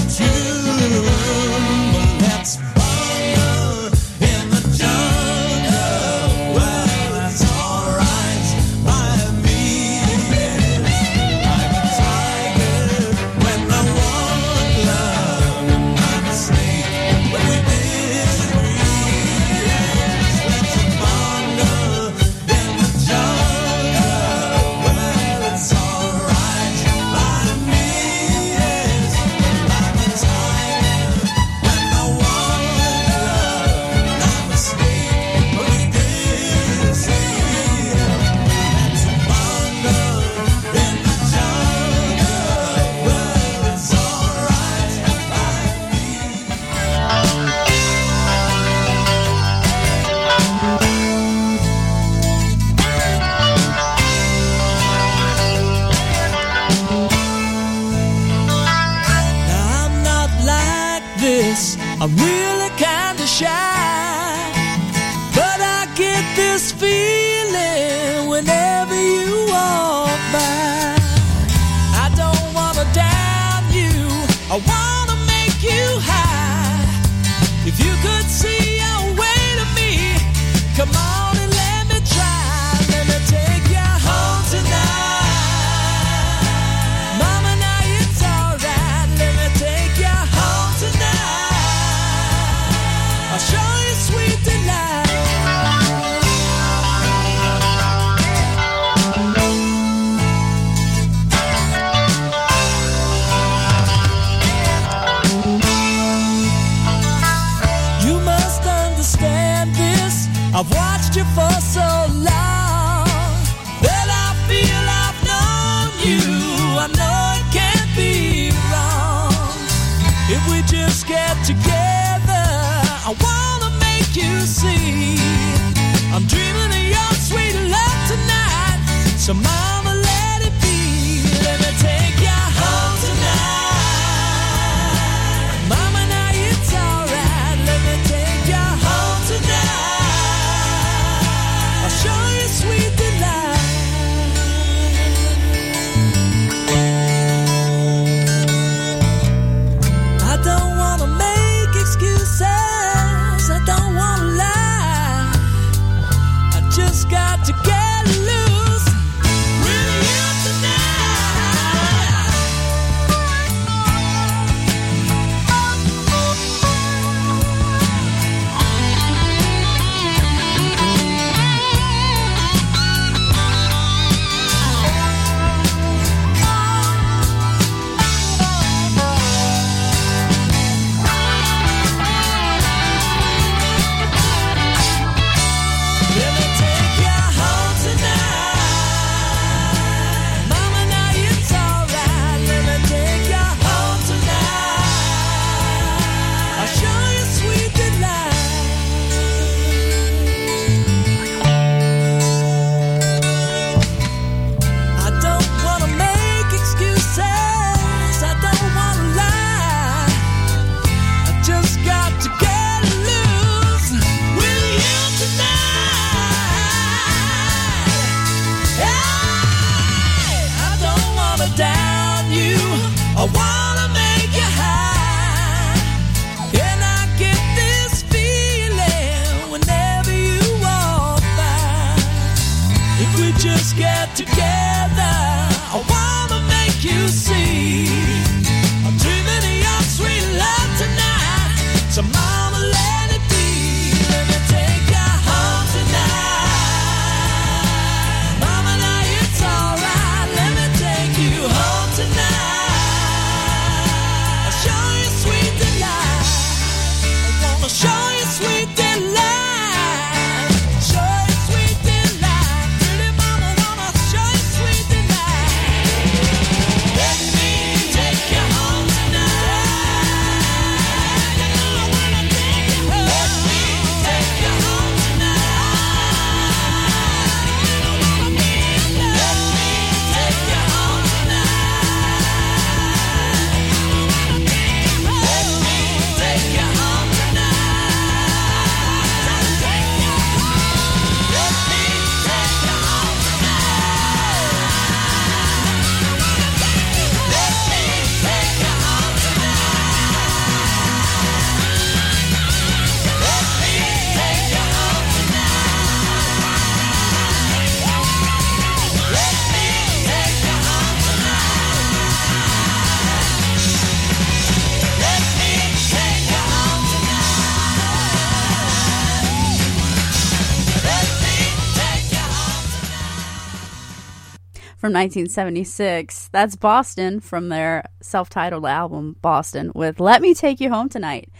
from 1976. That's Boston from their self titled album, Boston, with Let Me Take You Home Tonight.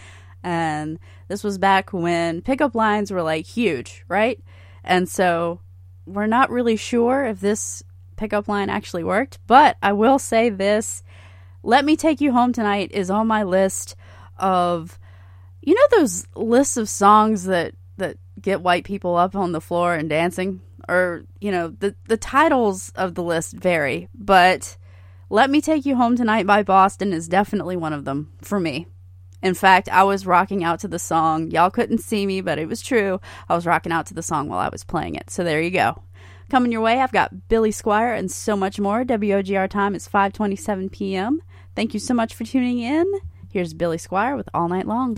And this was back when pickup lines were like huge, right? And so we're not really sure if this pickup line actually worked, but I will say this Let Me Take You Home Tonight is on my list of, you know, those lists of songs that, that get white people up on the floor and dancing? Or, you know, the, the titles of the list vary, but Let Me Take You Home Tonight by Boston is definitely one of them for me. In fact, I was rocking out to the song. Y'all couldn't see me, but it was true. I was rocking out to the song while I was playing it. So there you go. Coming your way, I've got Billy Squier and so much more. WOGR time is 5:27 p.m. Thank you so much for tuning in. Here's Billy Squier with All Night Long.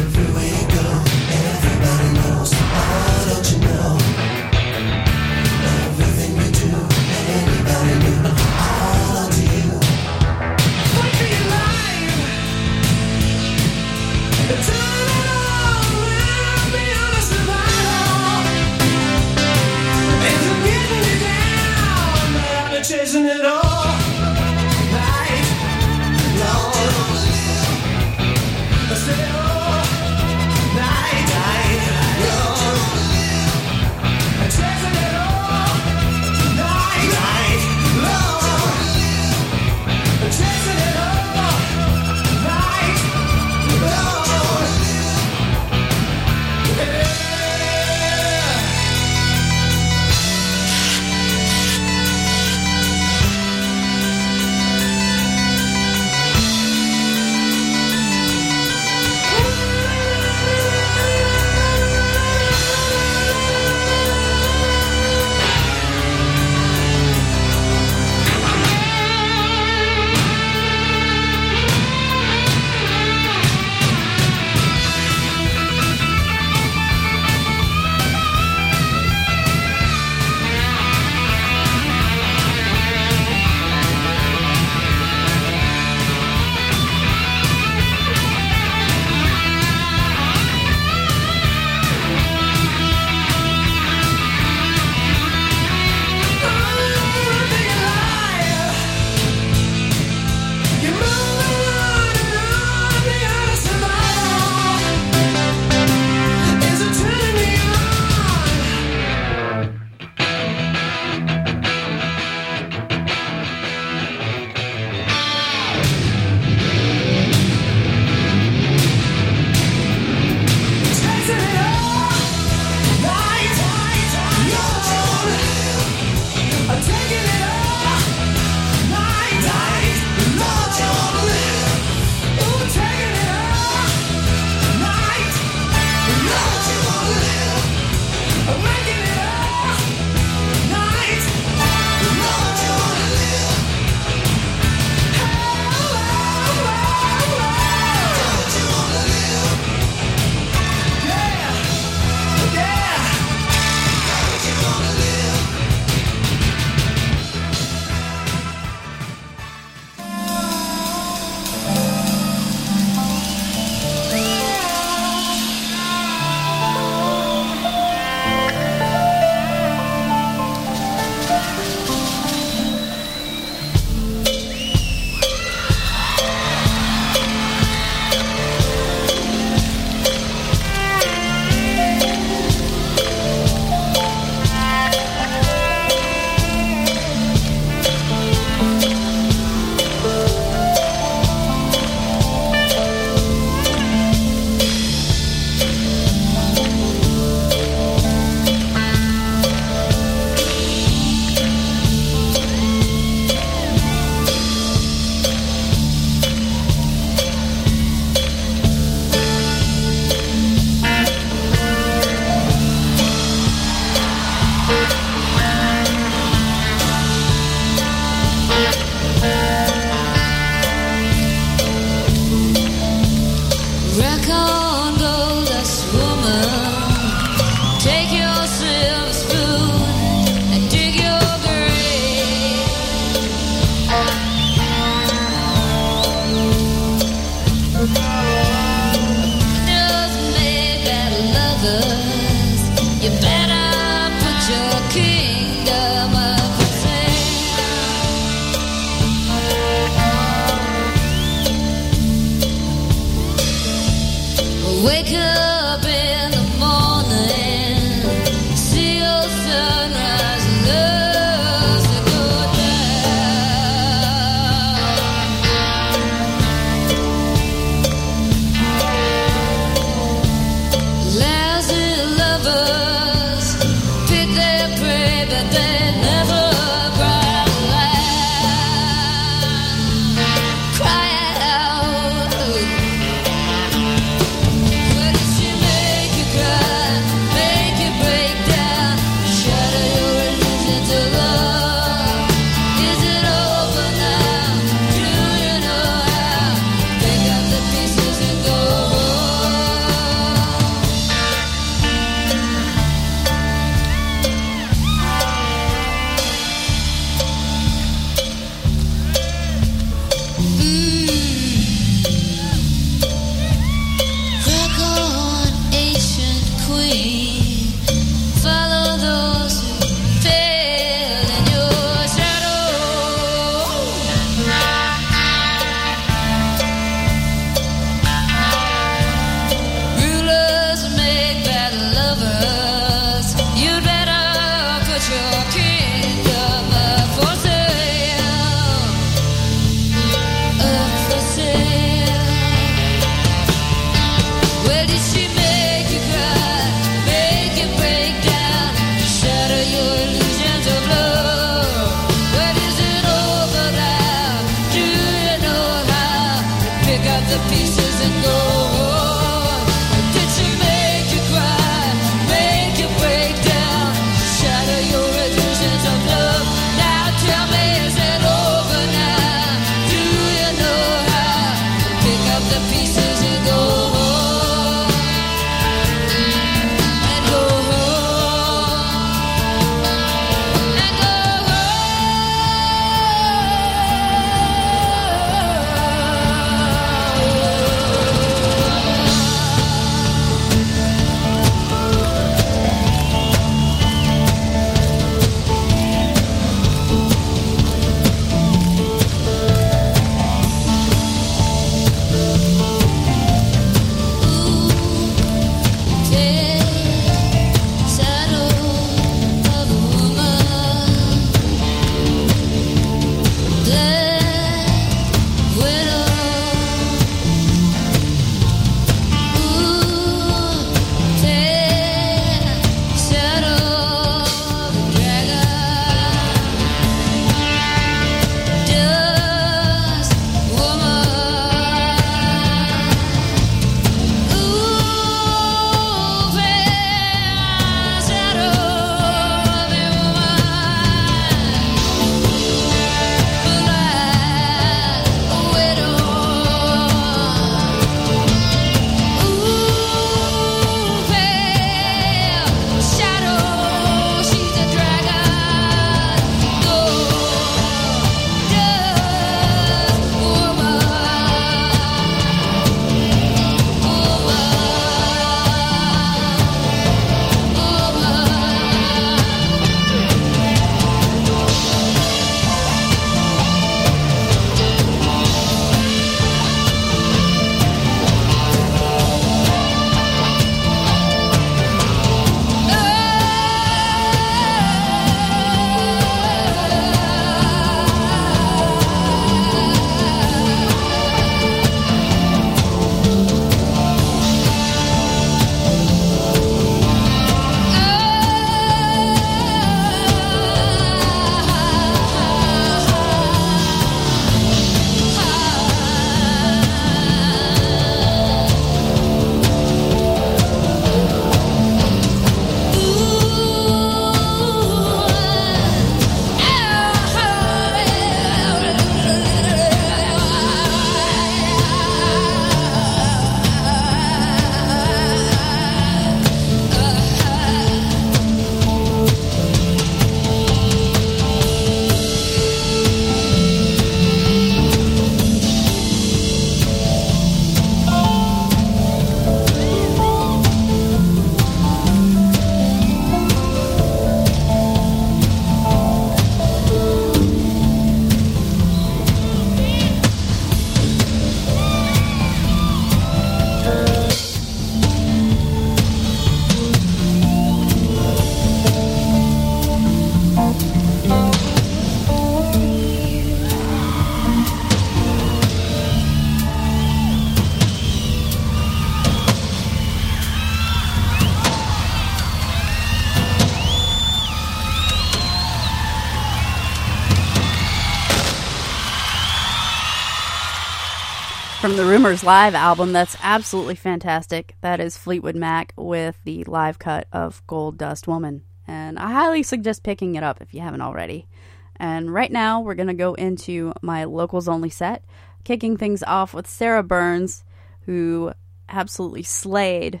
From the Rumors Live album. That's absolutely fantastic. That is Fleetwood Mac with the live cut of Gold Dust Woman. And I highly suggest picking it up if you haven't already. And right now, we're going to go into my locals only set, kicking things off with Sarah Burns, who absolutely slayed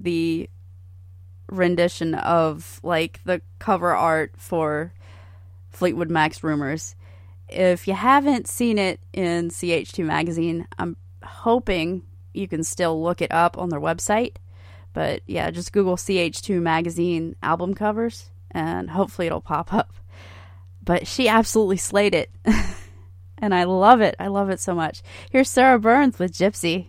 the rendition of like the cover art for Fleetwood Mac's Rumors. If you haven't seen it in CH2 magazine, I'm hoping you can still look it up on their website. But yeah, just Google CH2 magazine album covers and hopefully it'll pop up. But she absolutely slayed it. and I love it. I love it so much. Here's Sarah Burns with Gypsy.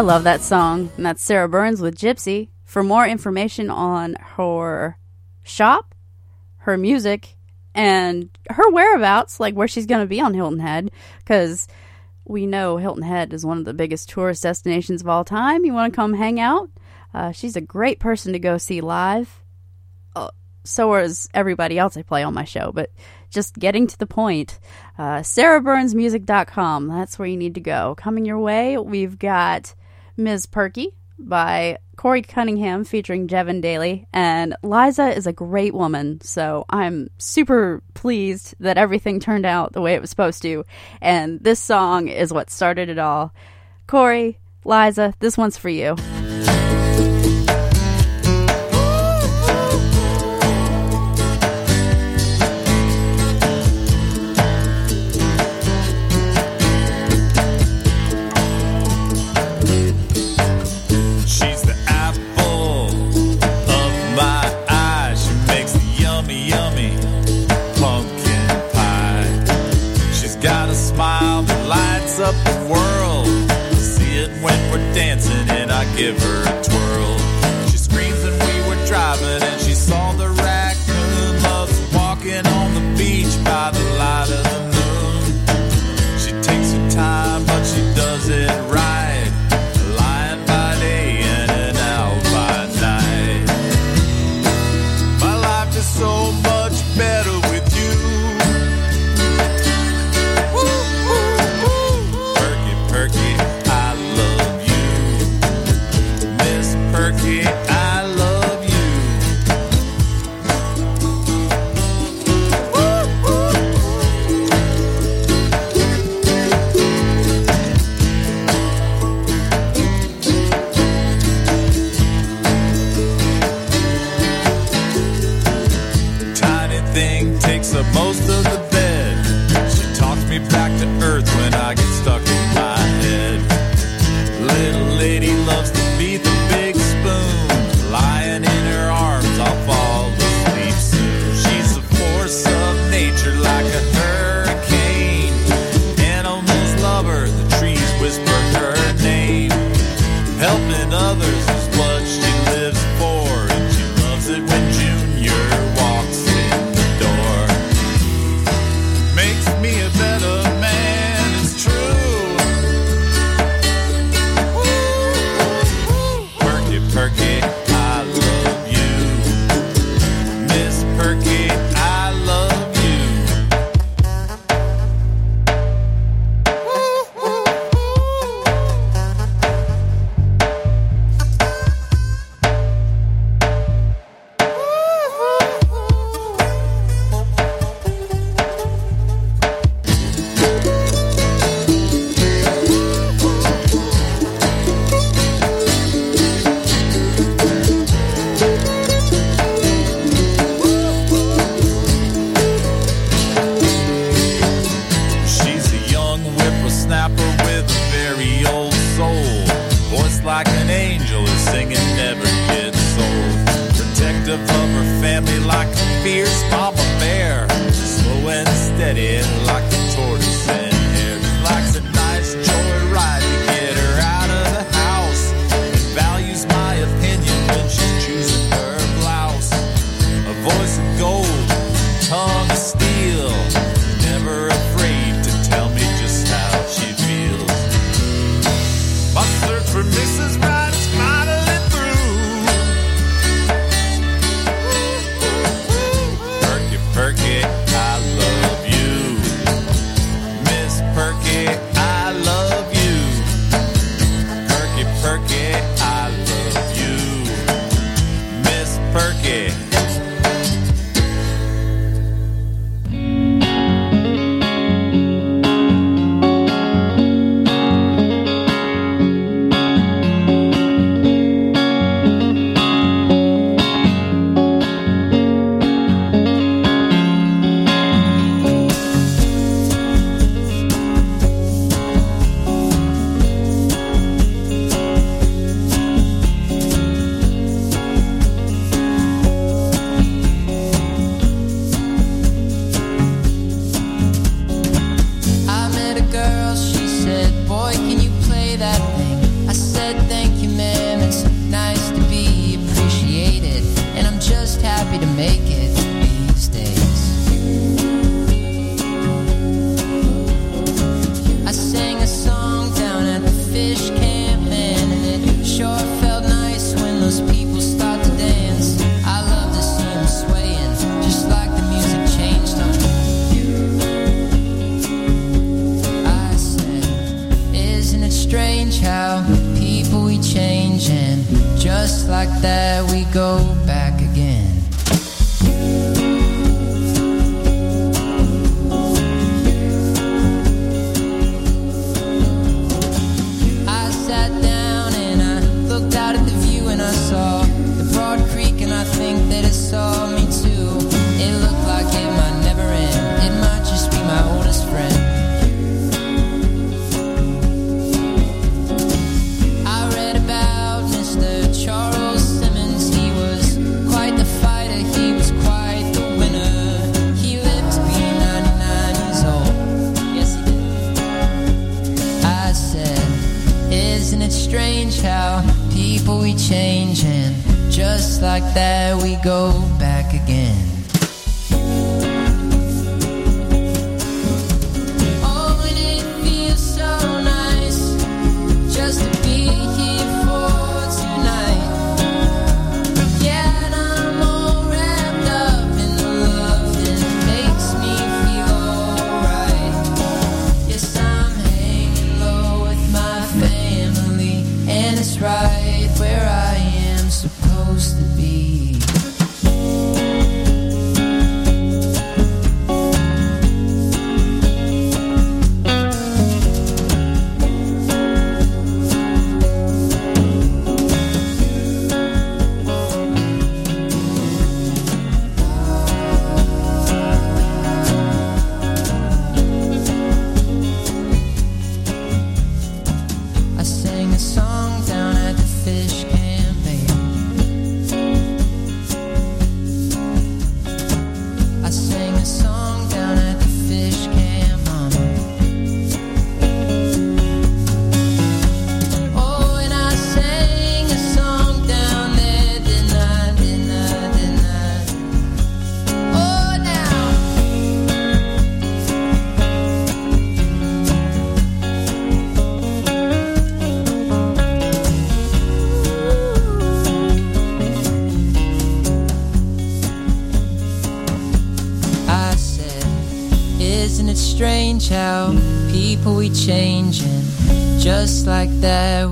I love that song, and that's Sarah Burns with Gypsy. For more information on her shop, her music, and her whereabouts, like where she's going to be on Hilton Head, because we know Hilton Head is one of the biggest tourist destinations of all time. You want to come hang out? Uh, she's a great person to go see live. Uh, so is everybody else I play on my show, but just getting to the point. Uh, SarahBurnsMusic.com. That's where you need to go. Coming your way, we've got Ms. Perky by Corey Cunningham featuring Jevin Daly. And Liza is a great woman, so I'm super pleased that everything turned out the way it was supposed to. And this song is what started it all. Corey, Liza, this one's for you.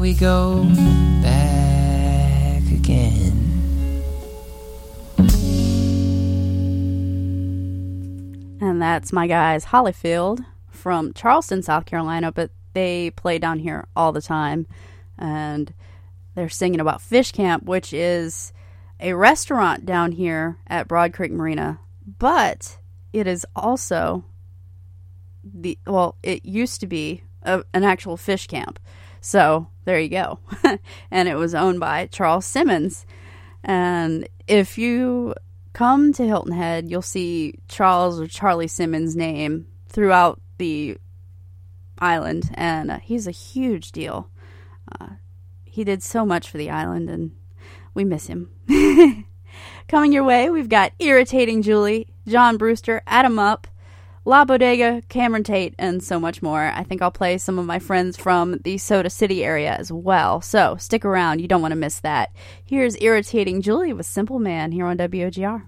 We go back again? And that's my guys, Hollyfield from Charleston, South Carolina, but they play down here all the time. And they're singing about Fish Camp, which is a restaurant down here at Broad Creek Marina. But it is also the, well, it used to be a, an actual fish camp. So there you go. and it was owned by Charles Simmons. And if you come to Hilton Head, you'll see Charles or Charlie Simmons' name throughout the island, and uh, he's a huge deal. Uh, he did so much for the island, and we miss him. Coming your way, we've got Irritating Julie, John Brewster, Adam Up, La Bodega, Cameron Tate, and so much more. I think I'll play some of my friends from the Soda City area as well. So stick around, you don't want to miss that. Here's Irritating Julie with Simple Man here on WOGR.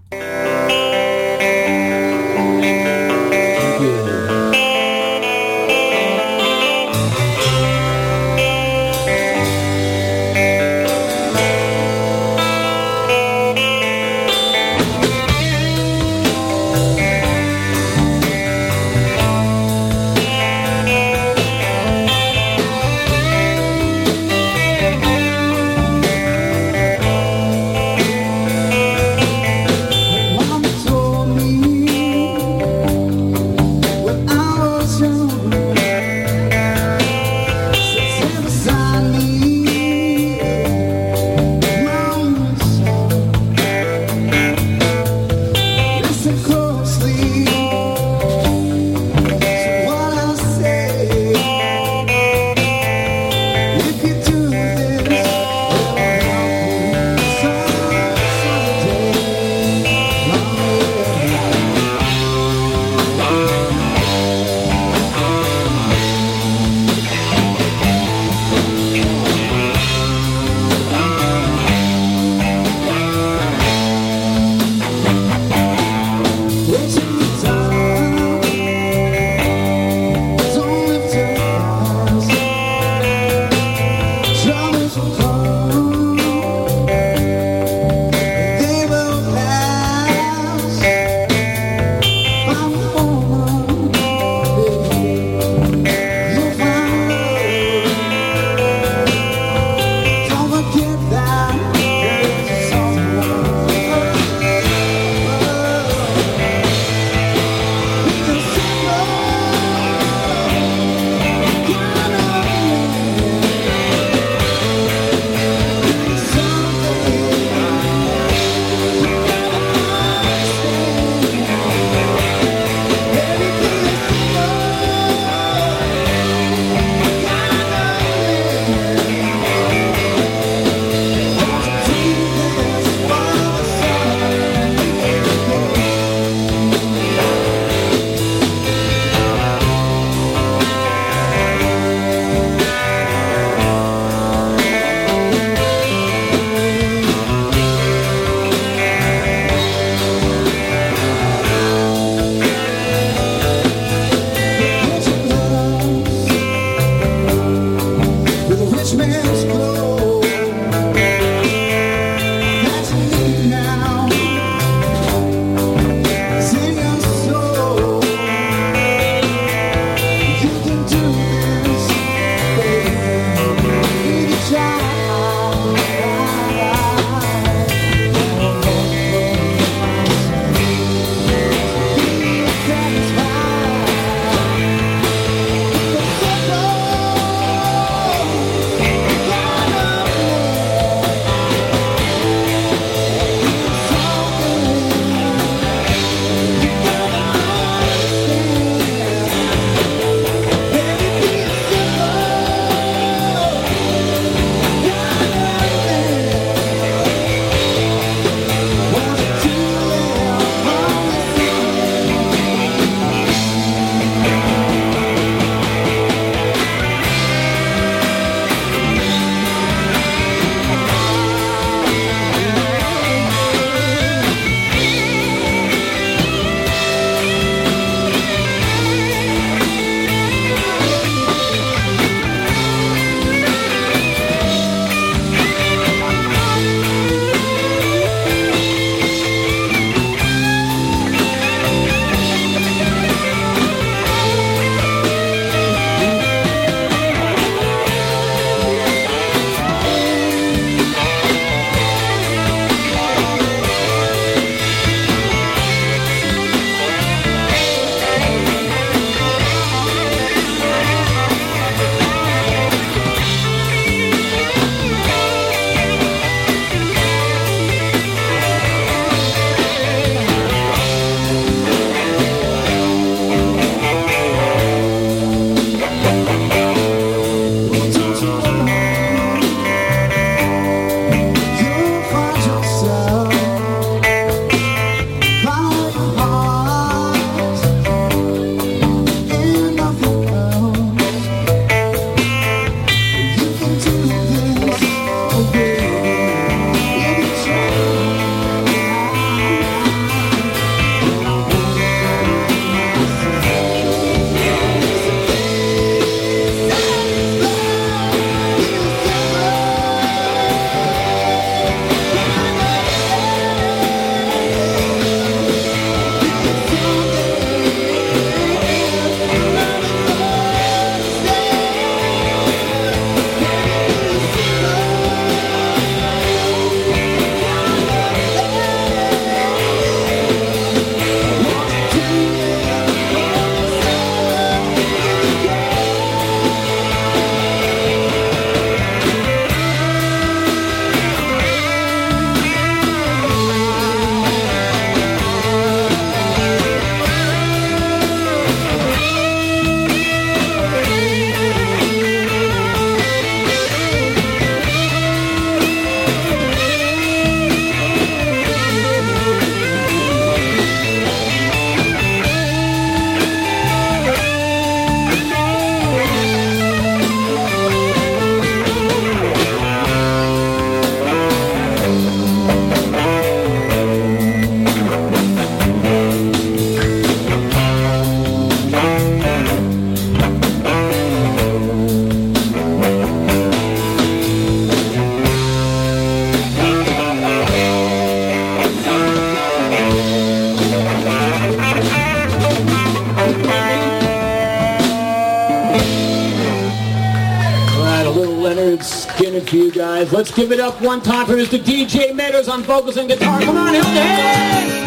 Let's give it up one time for Mr. DJ Meadows on vocals and guitar. Come on, help the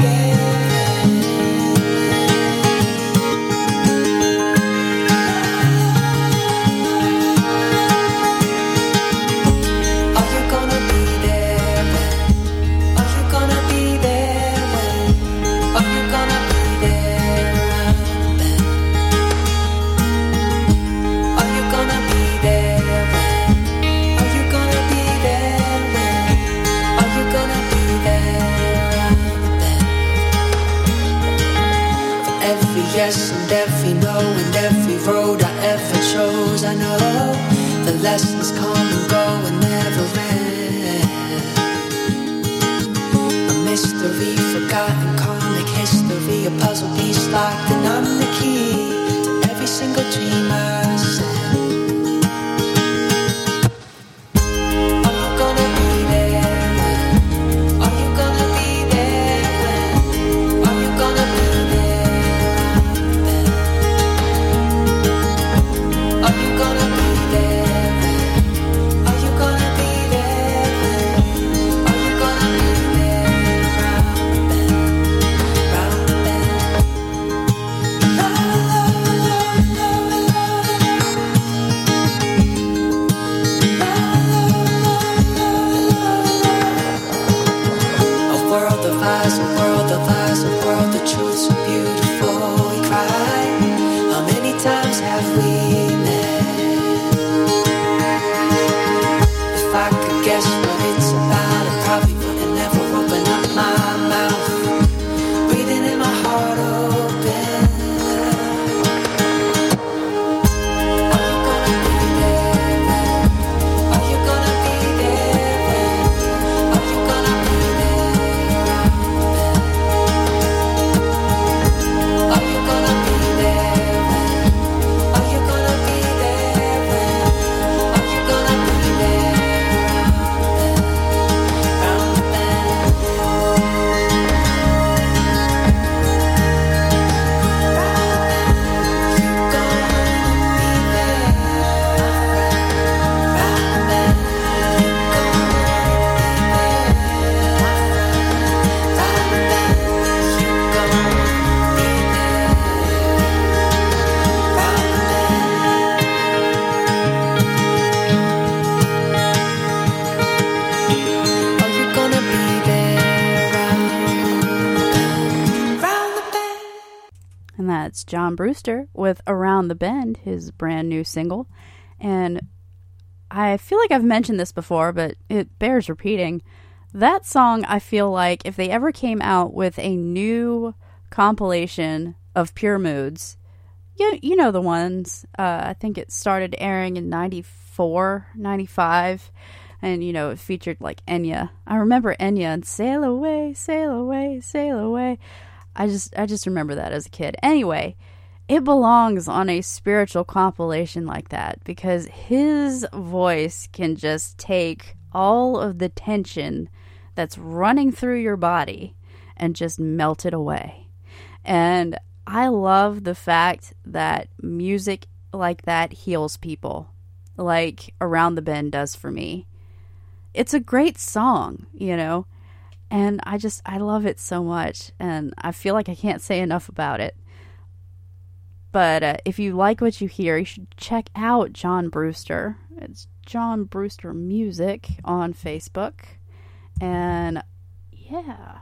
John Brewster with Around the Bend, his brand new single. And I feel like I've mentioned this before, but it bears repeating. That song, I feel like if they ever came out with a new compilation of Pure Moods, you, you know the ones. Uh, I think it started airing in 94, 95. And, you know, it featured like Enya. I remember Enya and Sail Away, Sail Away, Sail Away. I just I just remember that as a kid. Anyway, it belongs on a spiritual compilation like that because his voice can just take all of the tension that's running through your body and just melt it away. And I love the fact that music like that heals people, like Around the Bend does for me. It's a great song, you know, and I just, I love it so much, and I feel like I can't say enough about it. But uh, if you like what you hear, you should check out John Brewster. It's John Brewster Music on Facebook. And yeah,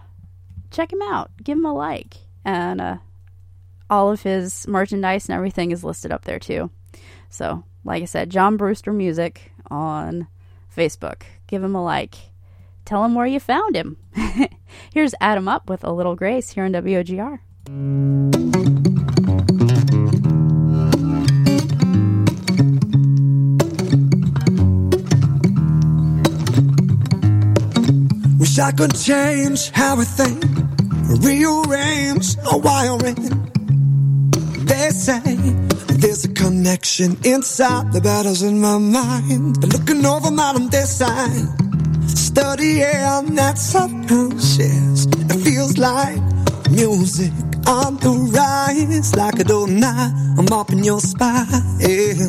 check him out. Give him a like. And uh, all of his merchandise and everything is listed up there too. So, like I said, John Brewster Music on Facebook. Give him a like. Tell him where you found him. Here's Adam Up with a little grace here on WOGR. Wish I could change how I think, rearrange a wiring. They say there's a connection inside the battles in my mind. Been looking over studying that subconscious. It feels like music on the rise, like a now. I'm up in your spine,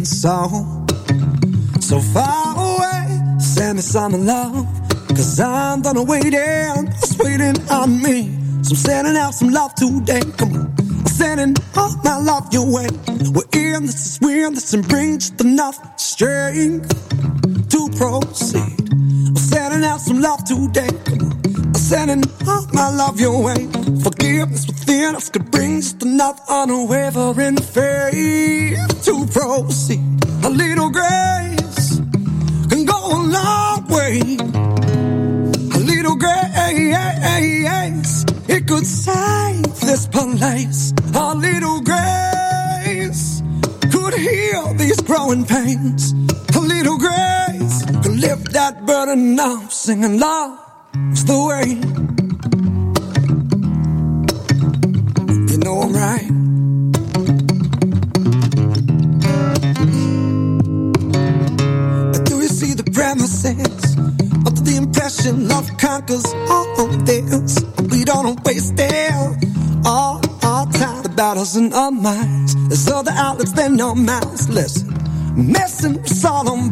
so so far away. Send me some love, cause I'm done waiting. It's waiting on me. So I'm sending out some love today. Come on. I'm sending all my love your way. We're in this is weird, this and bring just enough strength to proceed. Sending out some love today. I'm sending all my love your way. Forgiveness within us could bring just enough unwavering faith to proceed. A little grace can go a long way. A little grace, it could save this place. A little grace could heal these growing pains. A little grace lift that burden off, singing love is the way. You know I'm right. Do you see the premises? Under the impression love conquers all of this. We don't waste it all our time. The battles in our minds. There's other outlets than our mouths. Listen, messing it's all I'm.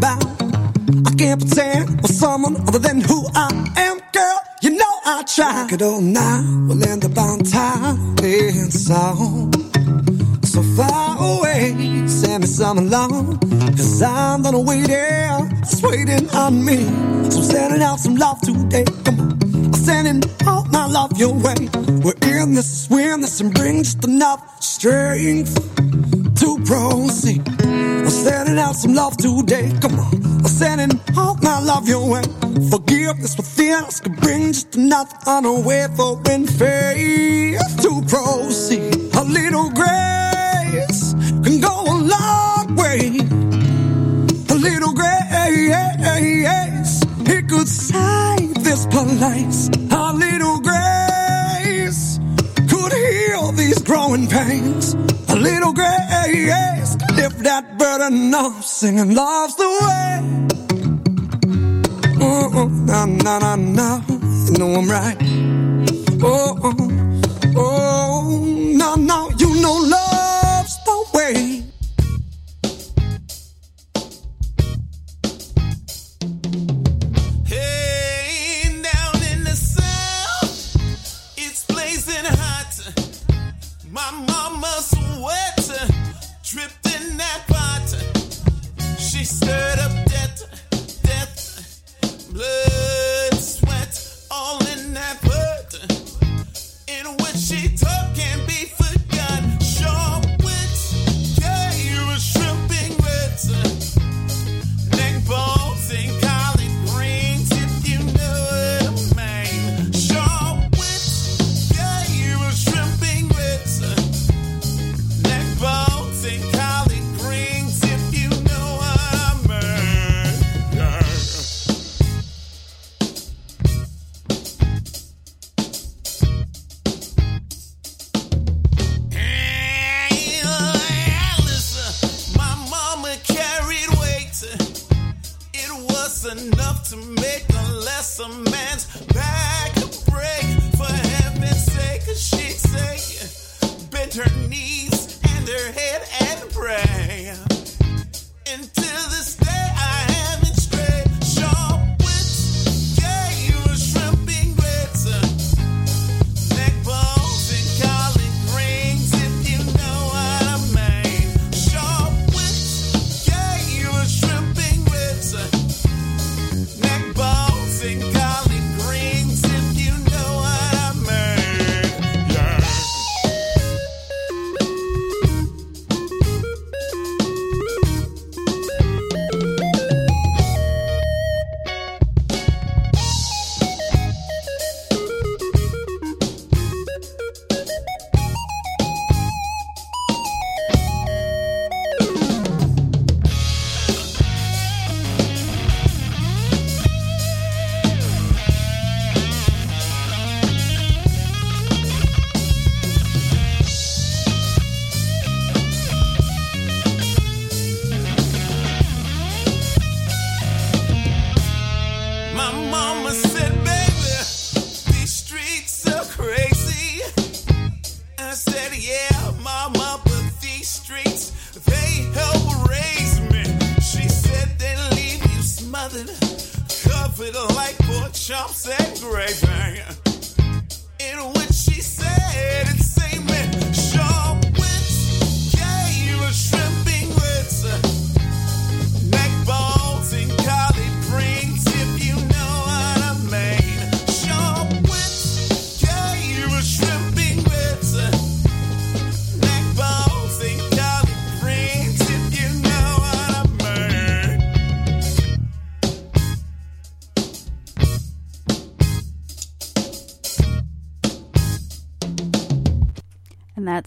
I can't pretend for someone other than who I am, girl. You know I try. It all now will end up on top. It's all so far away. Send me some along. Cause I'm gonna wait waiting. It's waiting on me. So I'm sending out some love today. Come on. I'm sending all my love your way. We're in this, we're in this, and bring just enough strength to proceed. Sending out some love today. Come on. I'm sending all my love your way. Forgiveness within us can bring just enough unwavering faith to proceed. A little grace can go a long way. A little grace, it could save this place. Heal these growing pains. A little grace lift that burden off, singing love's the way. Oh, oh, no, no, no, no, you know I'm right. Oh, oh, oh, no, no, you know love's My mama's that. She stirred up death, death, blood, sweat, all in that. In which she say,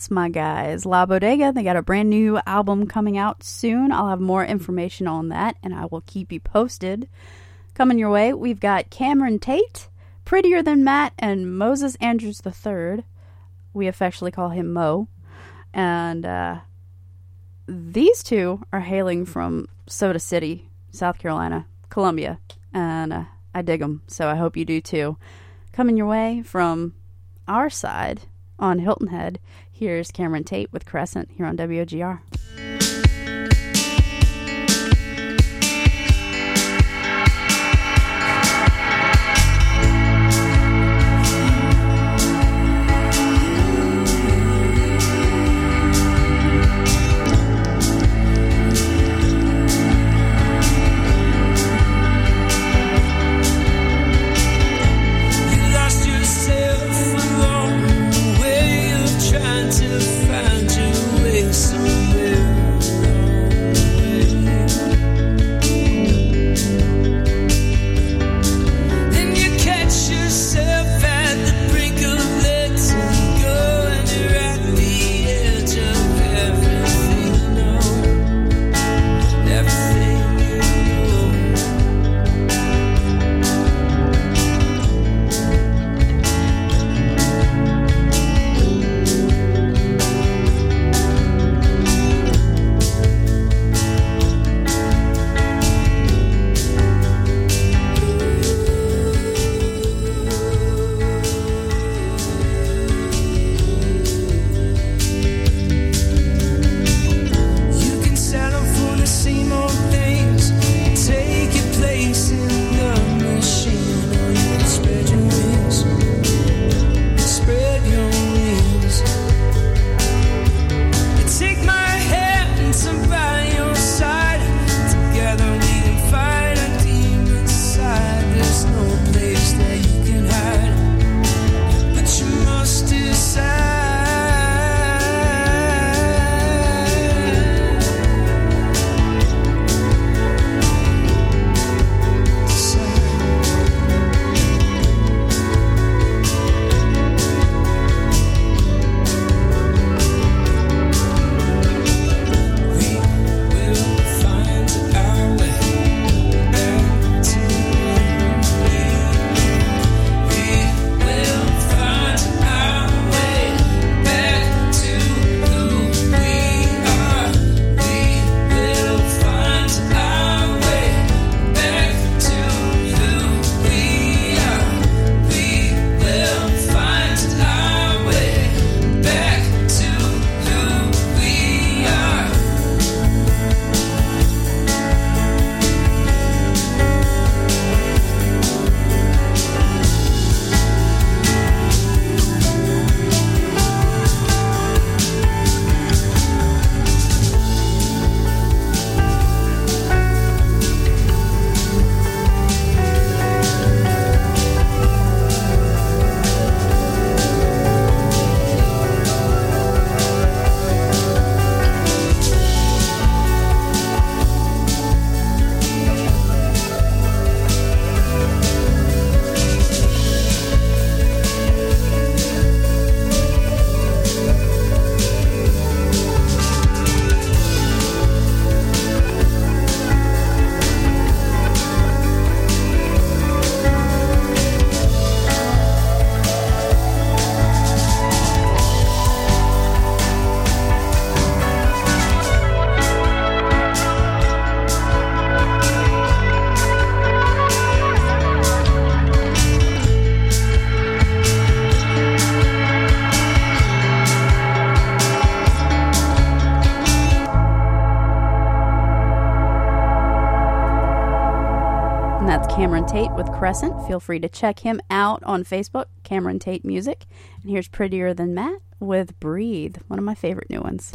that's my guys, La Bodega. They got a brand new album coming out soon. I'll have more information on that and I will keep you posted. Coming your way, we've got Cameron Tate, Prettier Than Matt, and Moses Andrews III. We affectionately call him Mo. And uh, these two are hailing from Soda City, South Carolina, Columbia. And uh, I dig them, so I hope you do too. Coming your way from our side on Hilton Head, here's Cameron Tate with Crescent here on WOGR. Crescent. Feel free to check him out on Facebook, Cameron Tate Music. And here's Prettier Than Matt with Breathe, one of my favorite new ones.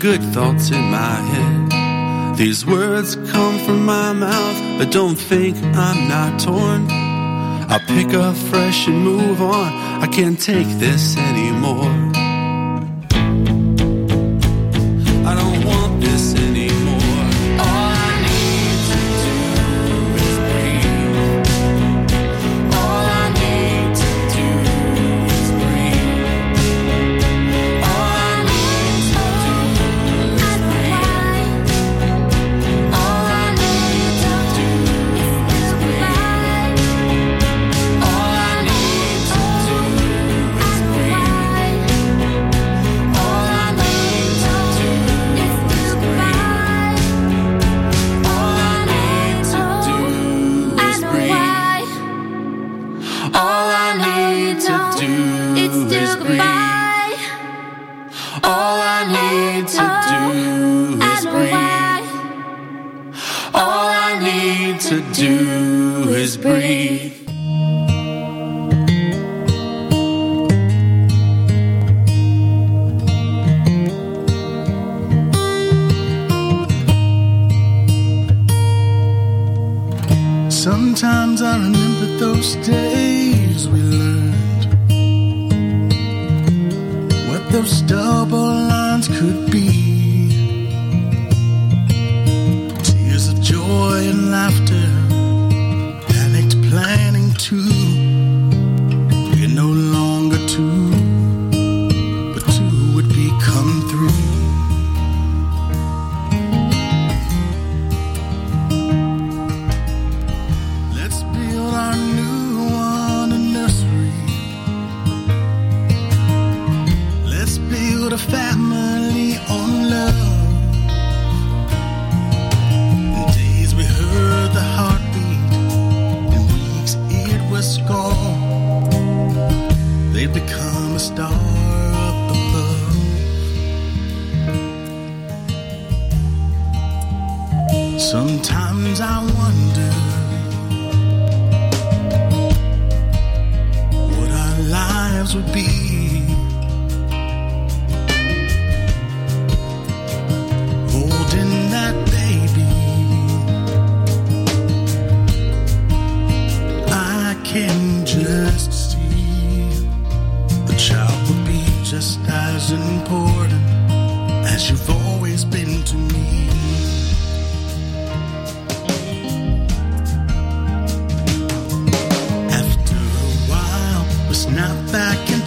good thoughts in my head. These words come from my mouth, but don't think I'm not torn. I pick up fresh and move on. I can't take this anymore.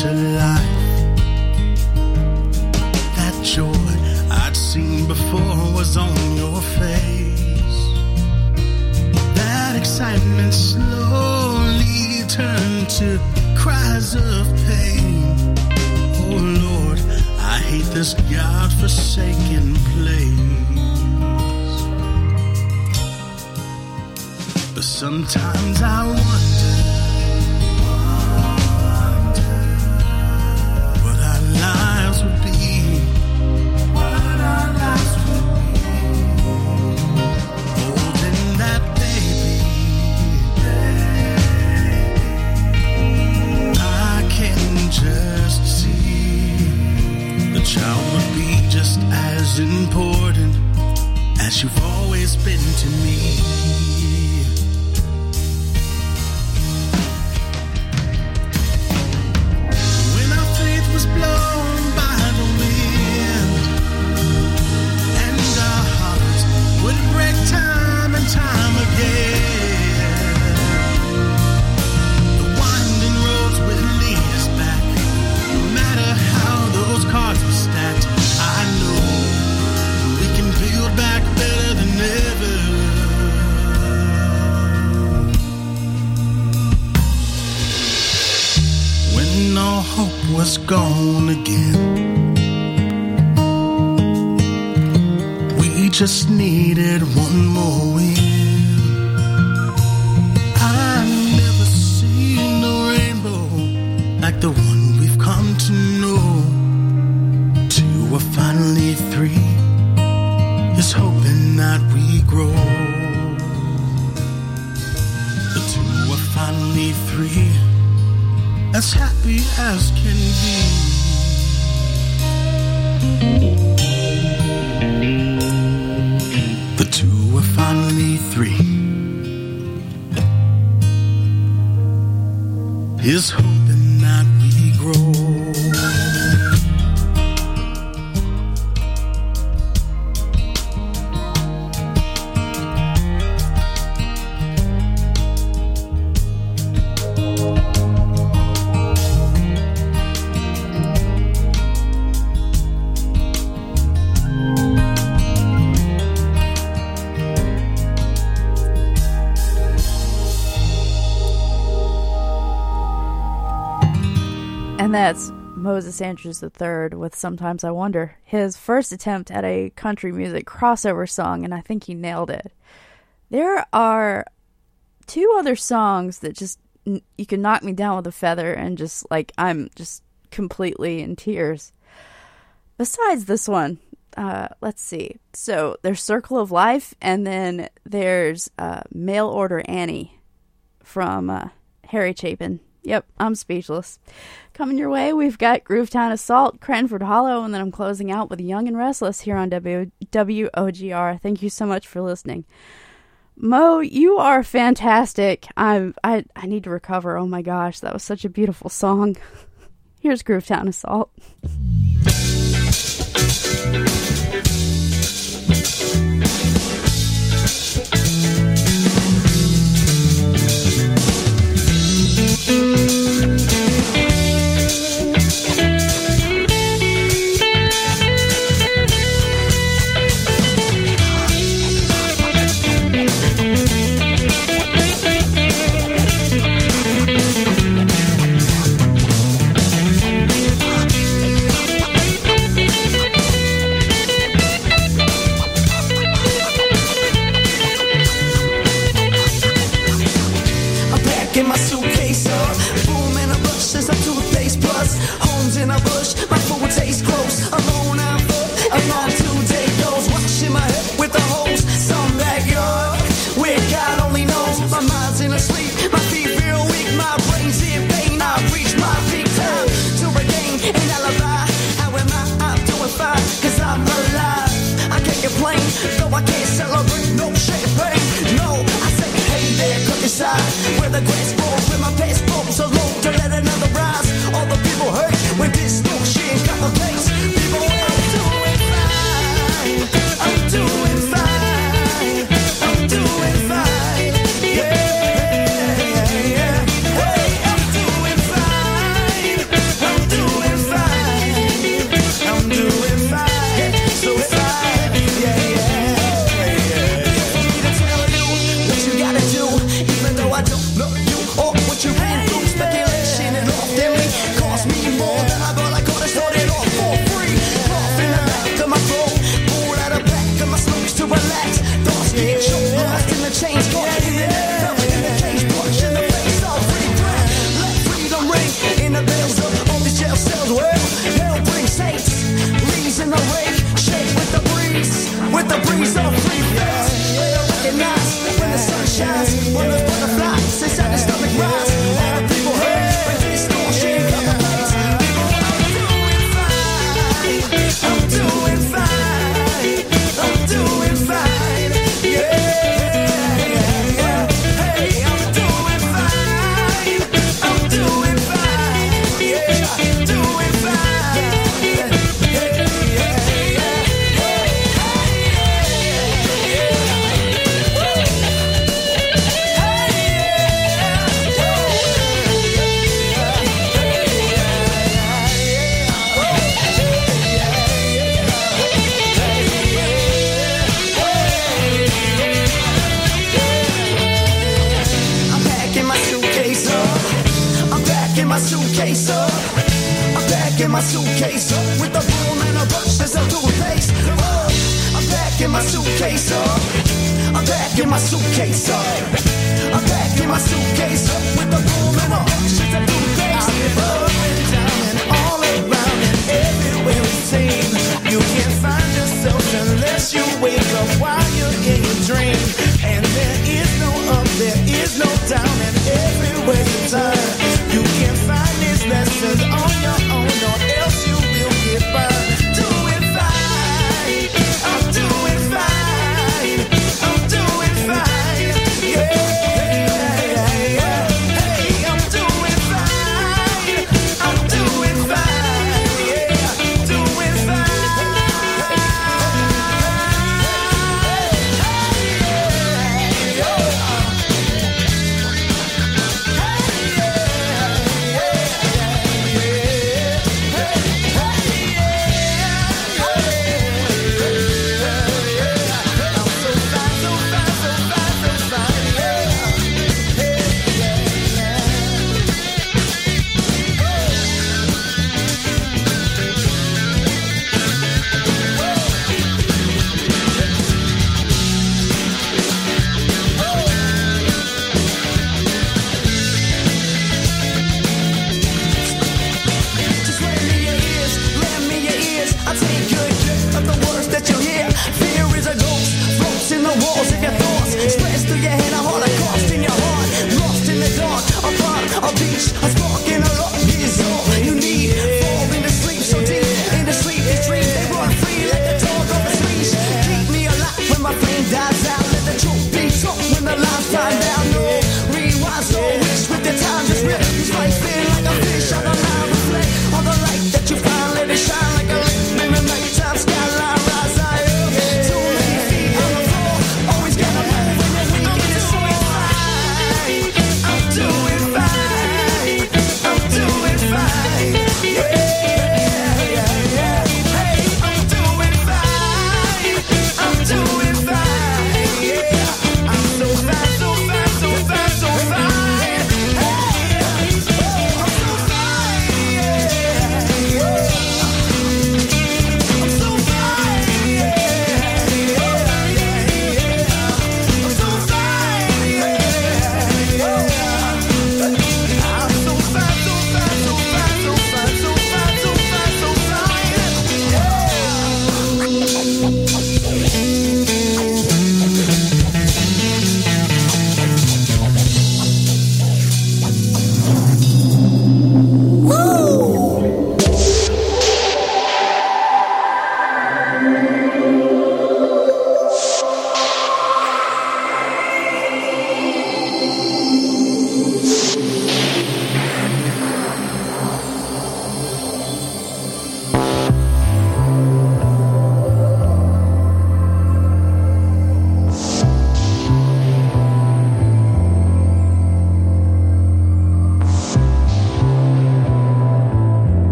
Into life. That joy I'd seen before was on your face. That excitement slowly turned to cries of pain. Oh Lord, I hate this God-forsaken place. But sometimes I Moses Andrews III with Sometimes I Wonder, his first attempt at a country music crossover song, and I think he nailed it. There are two other songs that just, you can knock me down with a feather and just, like, I'm just completely in tears. Besides this one, uh, let's see. So there's Circle of Life, and then there's uh, Mail Order Annie from uh, Harry Chapin. Yep, I'm speechless. Coming your way, we've got Groovetown Assault, Cranford Hollow, and then I'm closing out with Young and Restless here on w- WOGR. Thank you so much for listening. Mo, you are fantastic. I'm I I need to recover. Oh my gosh, that was such a beautiful song. Here's Groovetown Assault. side where the grace the breeze of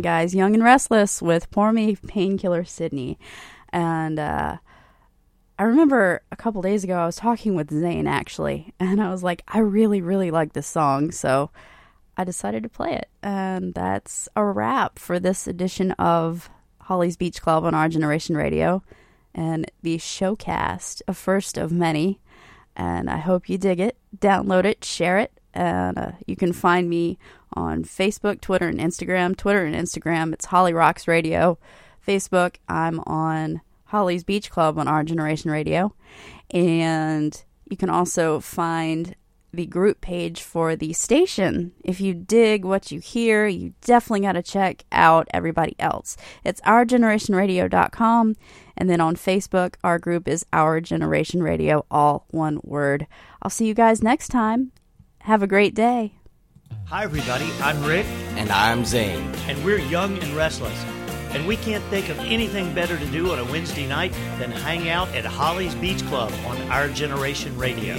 Guys, Young and Restless, with Pour Me Painkiller Sydney. And uh, I remember a couple days ago, I was talking with Zane actually, and I was like, I really, really like this song. So I decided to play it. And that's a wrap for this edition of Holly's Beach Club on Our Generation Radio and the showcast, a first of many. And I hope you dig it. Download it, share it, and uh, you can find me on Facebook, Twitter, and Instagram. Twitter and Instagram, it's Holly Rocks Radio. Facebook, I'm on Holly's Beach Club on Our Generation Radio. And you can also find the group page for the station. If you dig what you hear, you definitely got to check out everybody else. It's ourgenerationradio.com. And then on Facebook, our group is Our Generation Radio, all one word. I'll see you guys next time. Have a great day. Hi, everybody. I'm Rick. And I'm Zane. And we're young and restless. And we can't think of anything better to do on a Wednesday night than hang out at Holly's Beach Club on Our Generation Radio.